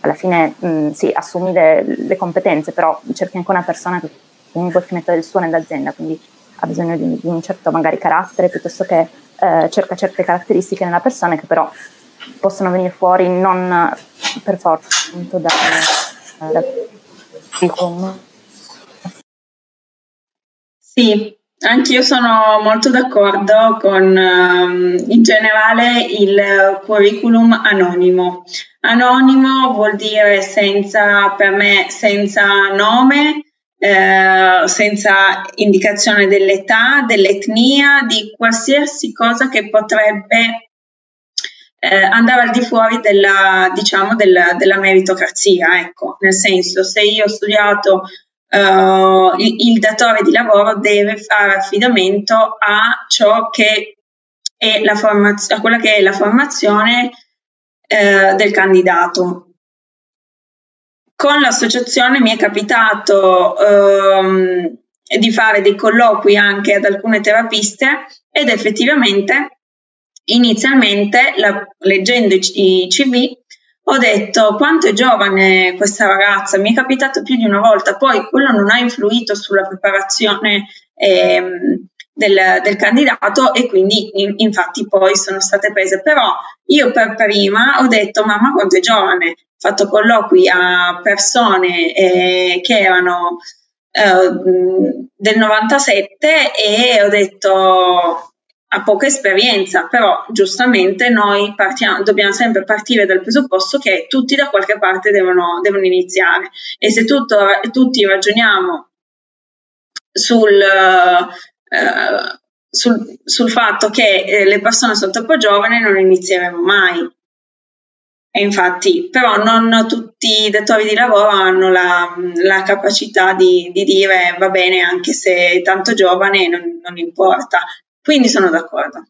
alla fine mh, mm, sì, assumi le, le, competenze, però cerchi anche una persona che comunque ti mette del suo nell'azienda, quindi ha bisogno di, di un certo magari carattere piuttosto che eh, cerca certe caratteristiche nella persona che però possono venire fuori non per forza appunto da, da, da sì, anch'io sono molto d'accordo con um, in generale il curriculum anonimo. Anonimo vuol dire senza, per me, senza nome, eh, senza indicazione dell'età, dell'etnia, di qualsiasi cosa che potrebbe eh, andare al di fuori della, diciamo, della, della meritocrazia. Ecco, nel senso, se io ho studiato uh, il, il, datore di lavoro deve fare affidamento a ciò che è la formazione, a quella che è la formazione uh, del candidato. Con l'associazione mi è capitato um, di fare dei colloqui anche ad alcune terapiste ed effettivamente inizialmente la, leggendo i, i CV ho detto quanto è giovane questa ragazza, mi è capitato più di una volta, poi quello non ha influito sulla preparazione ehm, del, del, candidato e quindi in, infatti poi sono state prese, però io per prima ho detto mamma quanto è giovane, ho fatto colloqui a persone eh, che erano eh, del 97 e ho detto ha poca esperienza, però giustamente noi partiamo, dobbiamo sempre partire dal presupposto che tutti da qualche parte devono, devono iniziare e se tutto, tutti ragioniamo sul, uh, sul, sul, fatto che eh, le persone sono troppo giovani non inizieremo mai. E infatti, però non tutti i datori di lavoro hanno la, la capacità di, di, dire va bene anche se è tanto giovane non, non importa, quindi sono d'accordo.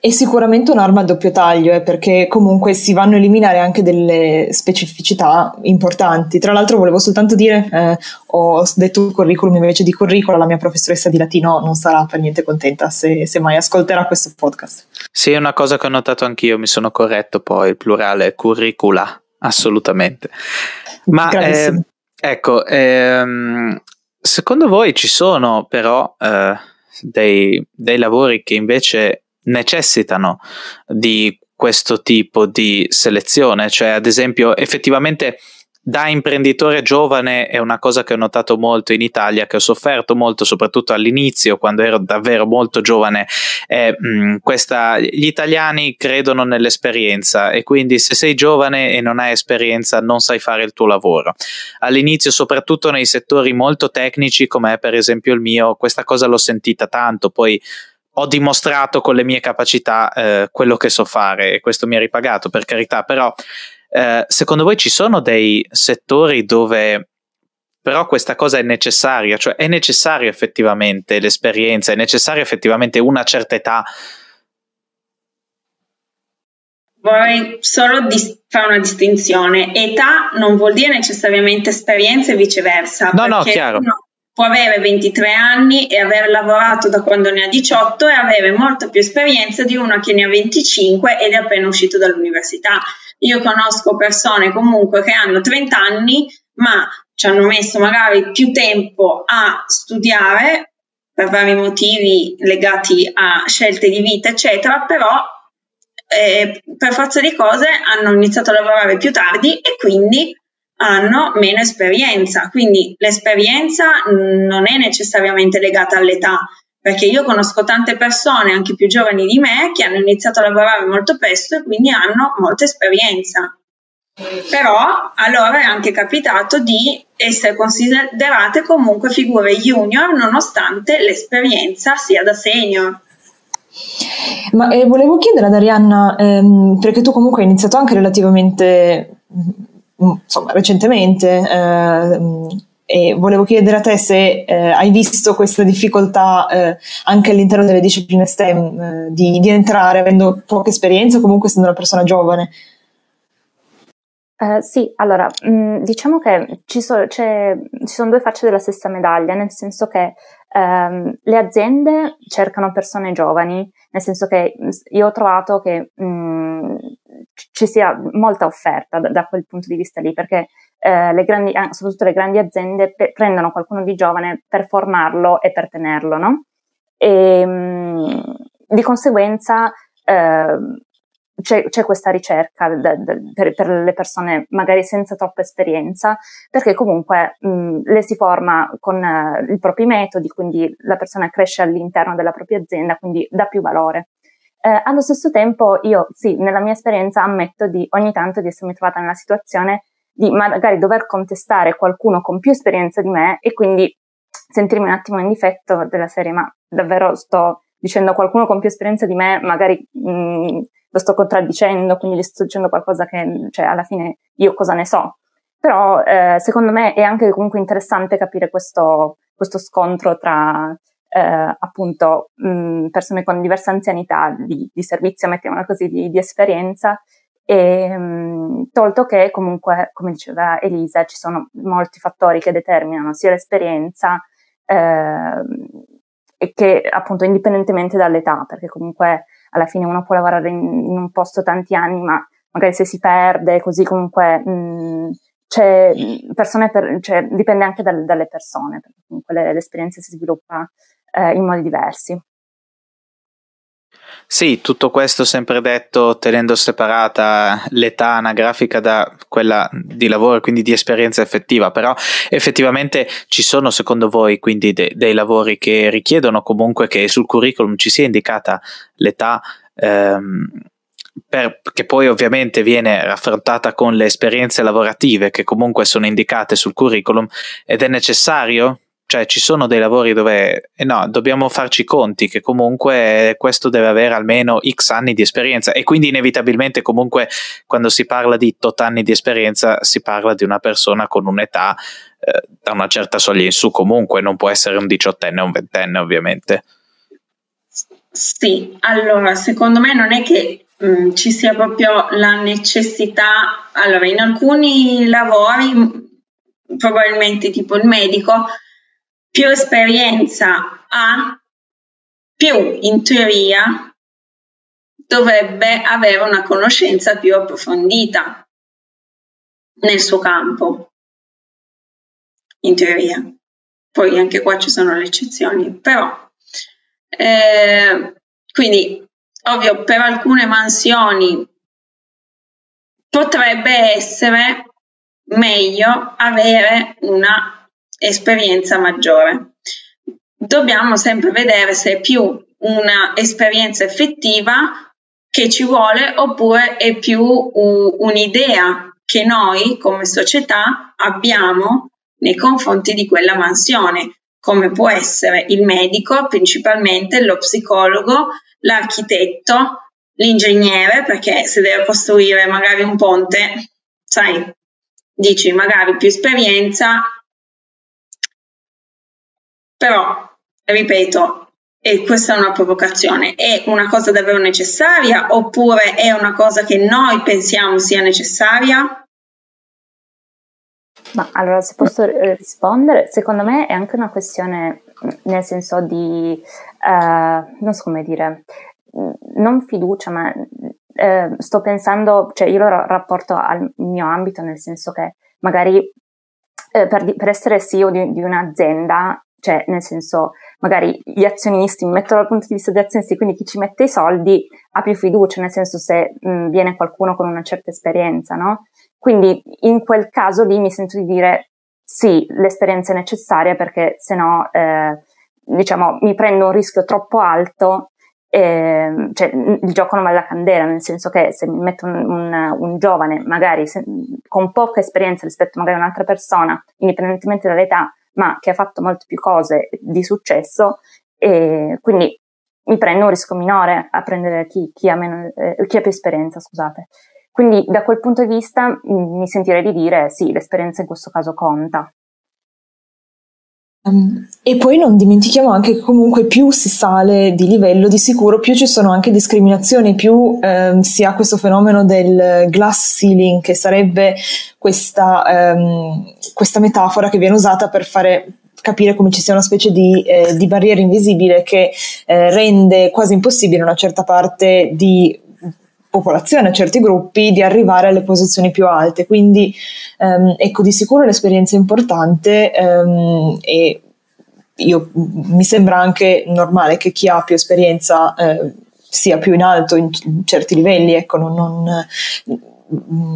è sicuramente un'arma a doppio taglio, eh, perché comunque si vanno a eliminare anche delle specificità importanti. Tra l'altro volevo soltanto dire, eh, ho detto curriculum invece di curricula, la mia professoressa di latino non sarà per niente contenta se, se mai ascolterà questo podcast. Sì, è una cosa che ho notato anch'io, mi sono corretto poi, il plurale è curricula, assolutamente. Ma eh, ecco, ehm, secondo voi ci sono però eh, dei, dei lavori che invece necessitano di questo tipo di selezione, cioè ad esempio effettivamente da imprenditore giovane è una cosa che ho notato molto in Italia, che ho sofferto molto, soprattutto all'inizio, quando ero davvero molto giovane. È, mh, mm, questa, gli italiani credono nell'esperienza e quindi se sei giovane e non hai esperienza non sai fare il tuo lavoro. All'inizio, soprattutto nei settori molto tecnici, come per esempio il mio, questa cosa l'ho sentita tanto, poi ho dimostrato con le mie capacità eh, quello che so fare e questo mi ha ripagato per carità, però eh, secondo voi ci sono dei settori dove però questa cosa è necessaria, cioè è necessaria effettivamente l'esperienza, è necessaria effettivamente una certa età? Vorrei solo dis- fare una distinzione. Età non vuol dire necessariamente esperienza e viceversa. No, no, chiaro. Uno può avere 23 anni e aver lavorato da quando ne ha 18 e avere molta più esperienza di una che ne ha 25 ed è appena uscito dall'università. Io conosco persone comunque che hanno 30 anni, ma ci hanno messo magari più tempo a studiare per vari motivi legati a scelte di vita, eccetera, però eh, per forza di cose hanno iniziato a lavorare più tardi e quindi hanno meno esperienza. Quindi l'esperienza non è necessariamente legata all'età, perché io conosco tante persone, anche più giovani di me, che hanno iniziato a lavorare molto presto e quindi hanno molta esperienza. Però allora è anche capitato di essere considerate comunque figure junior nonostante l'esperienza sia da senior. Ma eh, volevo chiedere ad Arianna, ehm, perché tu comunque hai iniziato anche relativamente, mm, insomma, recentemente, eh, e volevo chiedere a te se eh, hai visto questa difficoltà eh, anche all'interno delle discipline STEM eh, di, di, entrare avendo poca esperienza o comunque essendo una persona giovane. Uh, sì, allora, mh, mm, diciamo che ci, so, ci, sono due facce della stessa medaglia, nel senso che um, le aziende cercano persone giovani, nel senso che mm, io ho trovato che mh, mm, ci sia molta offerta da, da, quel punto di vista lì, perché eh, le grandi, soprattutto le grandi aziende pe- prendono qualcuno di giovane per formarlo e per tenerlo, no? E, mh, di conseguenza eh, c'è, c'è, questa ricerca de, de, per, per, le persone magari senza troppa esperienza, perché comunque mh, le si forma con uh, i propri metodi, quindi la persona cresce all'interno della propria azienda, quindi dà più valore. Eh, allo stesso tempo io, sì, nella mia esperienza ammetto di ogni tanto di essermi trovata nella situazione di magari dover contestare qualcuno con più esperienza di me e quindi sentirmi un attimo in difetto della serie, ma davvero sto dicendo qualcuno con più esperienza di me, magari mh, mm, lo sto contraddicendo, quindi gli sto dicendo qualcosa che, cioè, alla fine io cosa ne so. Però eh, secondo me è anche comunque interessante capire questo, questo scontro tra eh, appunto mh, persone con diversa anzianità di, di servizio, mettiamola così, di, di esperienza, e, mh, tolto che comunque, come diceva Elisa, ci sono molti fattori che determinano sia l'esperienza eh, che appunto indipendentemente dall'età, perché comunque alla fine uno può lavorare in, in un posto tanti anni, ma magari se si perde, così comunque mh, c'è persone per, cioè, dipende anche dal, dalle persone, perché comunque l'esperienza si sviluppa eh, in modi diversi. Sì, tutto questo sempre detto tenendo separata l'età anagrafica da quella di lavoro, quindi di esperienza effettiva, però effettivamente ci sono secondo voi quindi de- dei lavori che richiedono comunque che sul curriculum ci sia indicata l'età ehm, per, che poi ovviamente viene raffrontata con le esperienze lavorative che comunque sono indicate sul curriculum ed è necessario cioè ci sono dei lavori dove eh no, dobbiamo farci conti che comunque questo deve avere almeno x anni di esperienza e quindi inevitabilmente comunque quando si parla di tot anni di esperienza si parla di una persona con un'età eh, da una certa soglia in su comunque non può essere un diciottenne o un ventenne ovviamente. Sì, allora secondo me non è che mh, mm, ci sia proprio la necessità, allora in alcuni lavori, probabilmente tipo il medico, più esperienza ha, più in teoria dovrebbe avere una conoscenza più approfondita nel suo campo, in teoria. Poi anche qua ci sono le eccezioni, però eh, quindi, ovvio, per alcune mansioni potrebbe essere meglio avere una esperienza maggiore. Dobbiamo sempre vedere se è più una esperienza effettiva che ci vuole oppure è più un'idea che noi come società abbiamo nei confronti di quella mansione come può essere il medico, principalmente lo psicologo, l'architetto, l'ingegnere, perché se deve costruire magari un ponte, sai, dici magari più esperienza, però, ripeto, e questa è una provocazione, è una cosa davvero necessaria oppure è una cosa che noi pensiamo sia necessaria? Ma allora, se posso eh, rispondere, secondo me è anche una questione, nel senso di, uh, non so come dire, non fiducia, ma uh, sto pensando, cioè io lo rapporto al mio ambito, nel senso che magari uh, per, per, essere CEO di, di un'azienda, cioè nel senso magari gli azionisti, mi metto dal punto di vista degli azionisti, quindi chi ci mette i soldi ha più fiducia, nel senso se mh, viene qualcuno con una certa esperienza, no? Quindi in quel caso lì mi sento di dire sì, l'esperienza è necessaria perché se no, eh, diciamo, mi prendo un rischio troppo alto eh, cioè, il gioco non vale la candela, nel senso che se mi metto un, un, un giovane, magari se, con poca esperienza rispetto magari a un'altra persona, indipendentemente dall'età, ma che ha fatto molte più cose di successo, e quindi mi prendo un rischio minore a prendere chi, chi, ha, meno, eh, chi ha più esperienza, scusate. Quindi da quel punto di vista mm, mi sentirei di dire sì, l'esperienza in questo caso conta. Um, e poi non dimentichiamo anche che comunque più si sale di livello, di sicuro più ci sono anche discriminazioni, più um, si ha questo fenomeno del glass ceiling, che sarebbe questa, um, questa metafora che viene usata per fare capire come ci sia una specie di, eh, di barriera invisibile che eh, rende quasi impossibile una certa parte di popolazione, a certi gruppi, di arrivare alle posizioni più alte. Quindi ehm, ecco, di sicuro l'esperienza è importante ehm, e io, mi sembra anche normale che chi ha più esperienza eh, sia più in alto in, certi livelli, ecco, non, non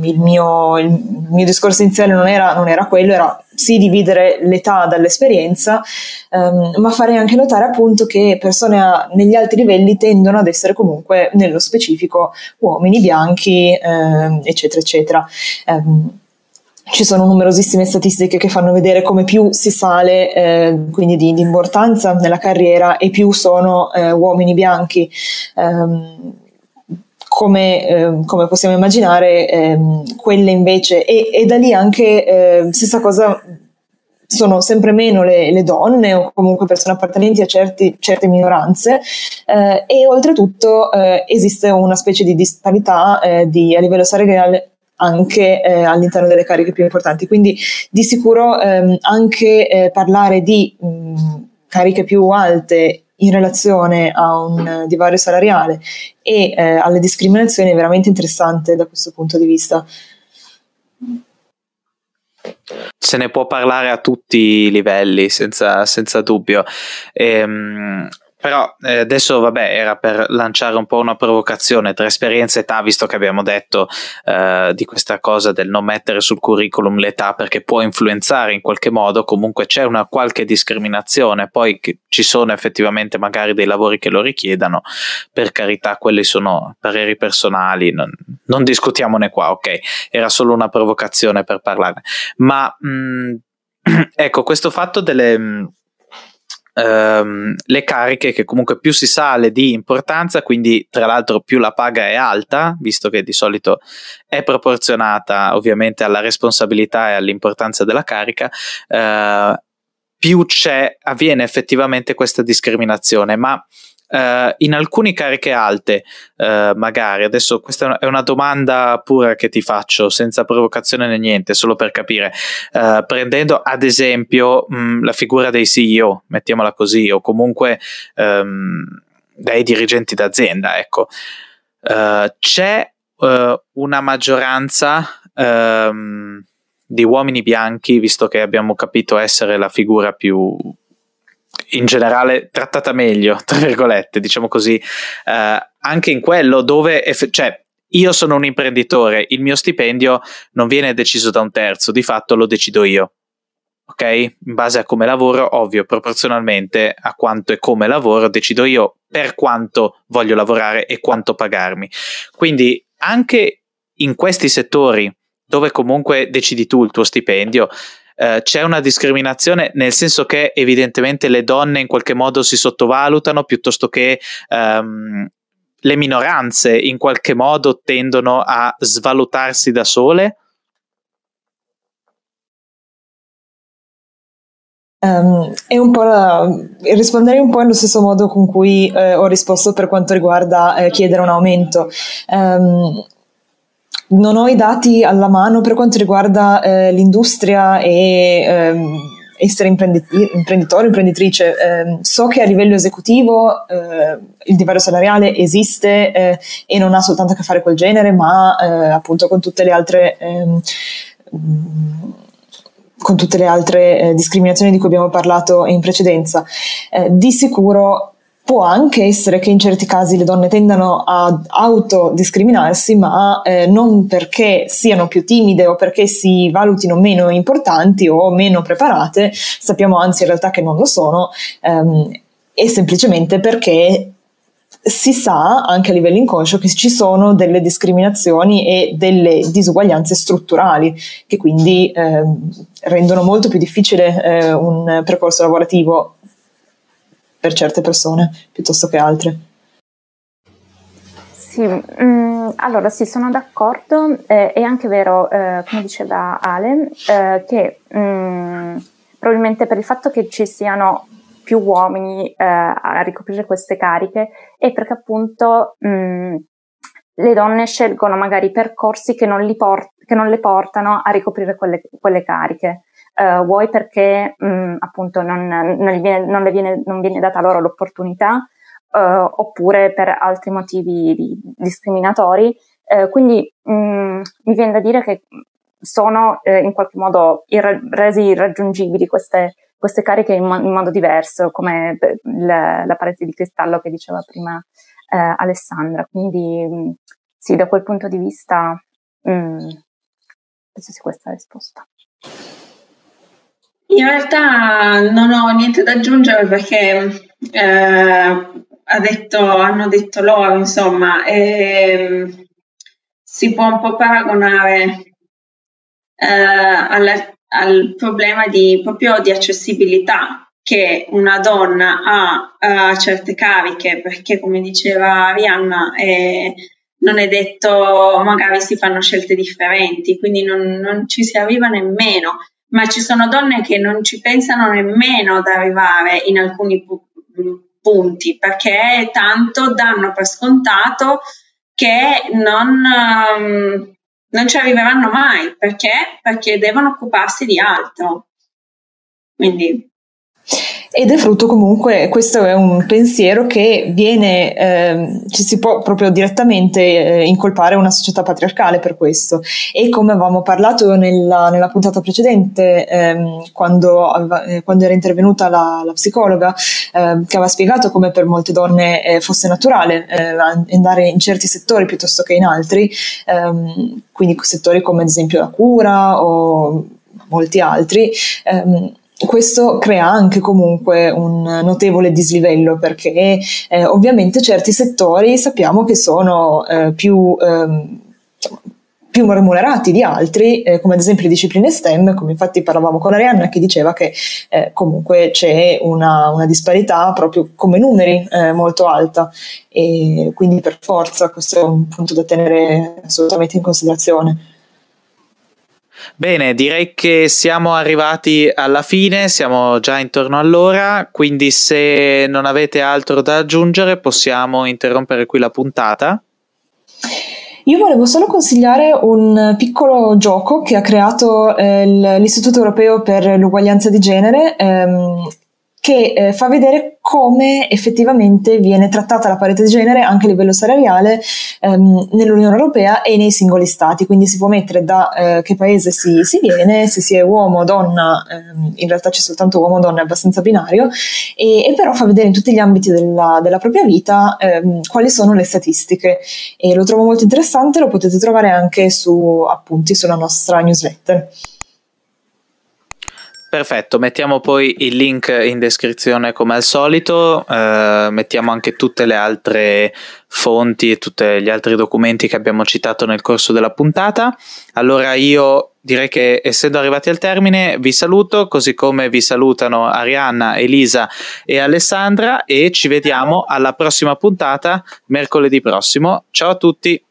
il mio, il mio, discorso iniziale non era, non era, quello, era sì dividere l'età dall'esperienza, ehm, ma fare anche notare appunto che persone a, negli alti livelli tendono ad essere comunque nello specifico uomini bianchi, ehm, eccetera, eccetera. Um, ci sono numerosissime statistiche che fanno vedere come più si sale, eh, quindi di, di, importanza nella carriera, e più sono eh, uomini bianchi. Um, come, eh, come, possiamo immaginare, ehm, quelle invece, e, e, da lì anche eh, stessa cosa, sono sempre meno le, le, donne o comunque persone appartenenti a certi, certe minoranze eh, e oltretutto eh, esiste una specie di disparità eh, di, a livello salariale anche eh, all'interno delle cariche più importanti. Quindi di sicuro ehm, anche parlare di mh, cariche più alte in relazione a un divario salariale e eh, alle discriminazioni è veramente interessante da questo punto di vista. Se ne può parlare a tutti i livelli, senza, senza dubbio. Ehm, però eh, adesso, vabbè, era per lanciare un po' una provocazione tra esperienza e età, visto che abbiamo detto eh, di questa cosa del non mettere sul curriculum l'età perché può influenzare in qualche modo, comunque c'è una qualche discriminazione, poi ci sono effettivamente magari dei lavori che lo richiedano, per carità, quelli sono pareri personali, non, non discutiamone qua, ok? Era solo una provocazione per parlare. Ma mh, mm, ecco, questo fatto delle ehm, le cariche che comunque più si sale di importanza, quindi tra l'altro più la paga è alta, visto che di solito è proporzionata ovviamente alla responsabilità e all'importanza della carica, eh, più c'è, avviene effettivamente questa discriminazione, ma uh, in alcune cariche alte, uh, magari, adesso questa è una domanda pura che ti faccio, senza provocazione né niente, solo per capire, uh, prendendo ad esempio mh, la figura dei CEO, mettiamola così, o comunque um, dai dirigenti d'azienda, ecco, c'è una maggioranza um, di uomini bianchi, visto che abbiamo capito essere la figura più in generale trattata meglio, tra virgolette, diciamo così, eh, anche in quello dove, eff- cioè, io sono un imprenditore, il mio stipendio non viene deciso da un terzo, di fatto lo decido io. Ok? In base a come lavoro, ovvio, proporzionalmente a quanto e come lavoro, decido io per quanto voglio lavorare e quanto pagarmi. Quindi anche in questi settori dove comunque decidi tu il tuo stipendio, eh, c'è una discriminazione nel senso che evidentemente le donne in qualche modo si sottovalutano piuttosto che ehm, le minoranze in qualche modo tendono a svalutarsi da sole? Um, la, risponderei un po' nello stesso modo con cui eh, ho risposto per quanto riguarda eh, chiedere un aumento. Um, non ho i dati alla mano per quanto riguarda eh, l'industria e ehm, essere imprenditore, imprenditrice. Eh, so che a livello esecutivo eh, il divario salariale esiste eh, e non ha soltanto a che fare col genere, ma eh, appunto con tutte le altre ehm, con tutte le altre eh, discriminazioni di cui abbiamo parlato in precedenza. Di sicuro Può anche essere che in certi casi le donne tendano ad autodiscriminarsi, ma eh, non perché siano più timide o perché si valutino meno importanti o meno preparate, sappiamo anzi in realtà che non lo sono, ehm, è semplicemente perché si sa anche a livello inconscio che ci sono delle discriminazioni e delle disuguaglianze strutturali che quindi eh, rendono molto più difficile eh, un percorso lavorativo per certe persone piuttosto che altre. Sì, mh, mm, allora sì, sono d'accordo. Eh, è anche vero, eh, come diceva Ale, eh, che mh, mm, probabilmente per il fatto che ci siano più uomini eh, a ricoprire queste cariche è perché appunto mh, mm, le donne scelgono magari percorsi che non, port- che non le portano a ricoprire quelle, quelle cariche uh, vuoi perché mh, mm, appunto non, non, viene, non, viene, non, viene, data loro l'opportunità, uh, oppure per altri motivi di, discriminatori. Uh, quindi mh, mm, mi viene da dire che sono eh, in qualche modo irra- resi irraggiungibili queste, queste cariche in, mo- in, modo diverso, come la, la, parete di cristallo che diceva prima eh, Alessandra. Quindi mm, sì, da quel punto di vista penso sia questa la risposta. In realtà non ho niente da aggiungere perché eh, detto, hanno detto loro, insomma, eh, si può un po' paragonare eh, alla, al problema di, proprio di accessibilità che una donna ha a certe cariche, perché come diceva Arianna, eh, non è detto magari si fanno scelte differenti, quindi non, non ci si arriva nemmeno ma ci sono donne che non ci pensano nemmeno ad arrivare in alcuni pu- punti perché tanto danno per scontato che non, um, non ci arriveranno mai perché? perché devono occuparsi di altro. Quindi ed è frutto comunque, questo è un pensiero che viene, eh, ci si può proprio direttamente eh, incolpare una società patriarcale per questo. E come avevamo parlato nella, nella puntata precedente, ehm, quando, eh, quando, era intervenuta la, la psicologa, ehm, che aveva spiegato come per molte donne eh, fosse naturale eh, andare in certi settori piuttosto che in altri, ehm, quindi settori come ad esempio la cura o molti altri, ehm, questo crea anche comunque un notevole dislivello perché eh, ovviamente certi settori sappiamo che sono eh, più, ehm, più remunerati di altri, eh, come ad esempio le discipline STEM, come infatti parlavamo con Arianna che diceva che eh, comunque c'è una, una, disparità proprio come numeri eh, molto alta e quindi per forza questo è un punto da tenere assolutamente in considerazione. Bene, direi che siamo arrivati alla fine, siamo già intorno all'ora, quindi se non avete altro da aggiungere possiamo interrompere qui la puntata. Io volevo solo consigliare un piccolo gioco che ha creato eh, l'Istituto Europeo per l'Uguaglianza di Genere. Ehm, che eh, fa vedere come effettivamente viene trattata la parità di genere anche a livello salariale ehm, nell'Unione Europea e nei singoli stati, quindi si può mettere da eh, che paese si, si, viene, se si è uomo o donna, ehm, in realtà c'è soltanto uomo o donna, è abbastanza binario, e, e, però fa vedere in tutti gli ambiti della, della propria vita ehm, quali sono le statistiche e lo trovo molto interessante, lo potete trovare anche su appunti sulla nostra newsletter. Perfetto, mettiamo poi il link in descrizione come al solito, eh, mettiamo anche tutte le altre fonti e tutti gli altri documenti che abbiamo citato nel corso della puntata. Allora io direi che essendo arrivati al termine vi saluto, così come vi salutano Arianna, Elisa e Alessandra e ci vediamo alla prossima puntata mercoledì prossimo. Ciao a tutti!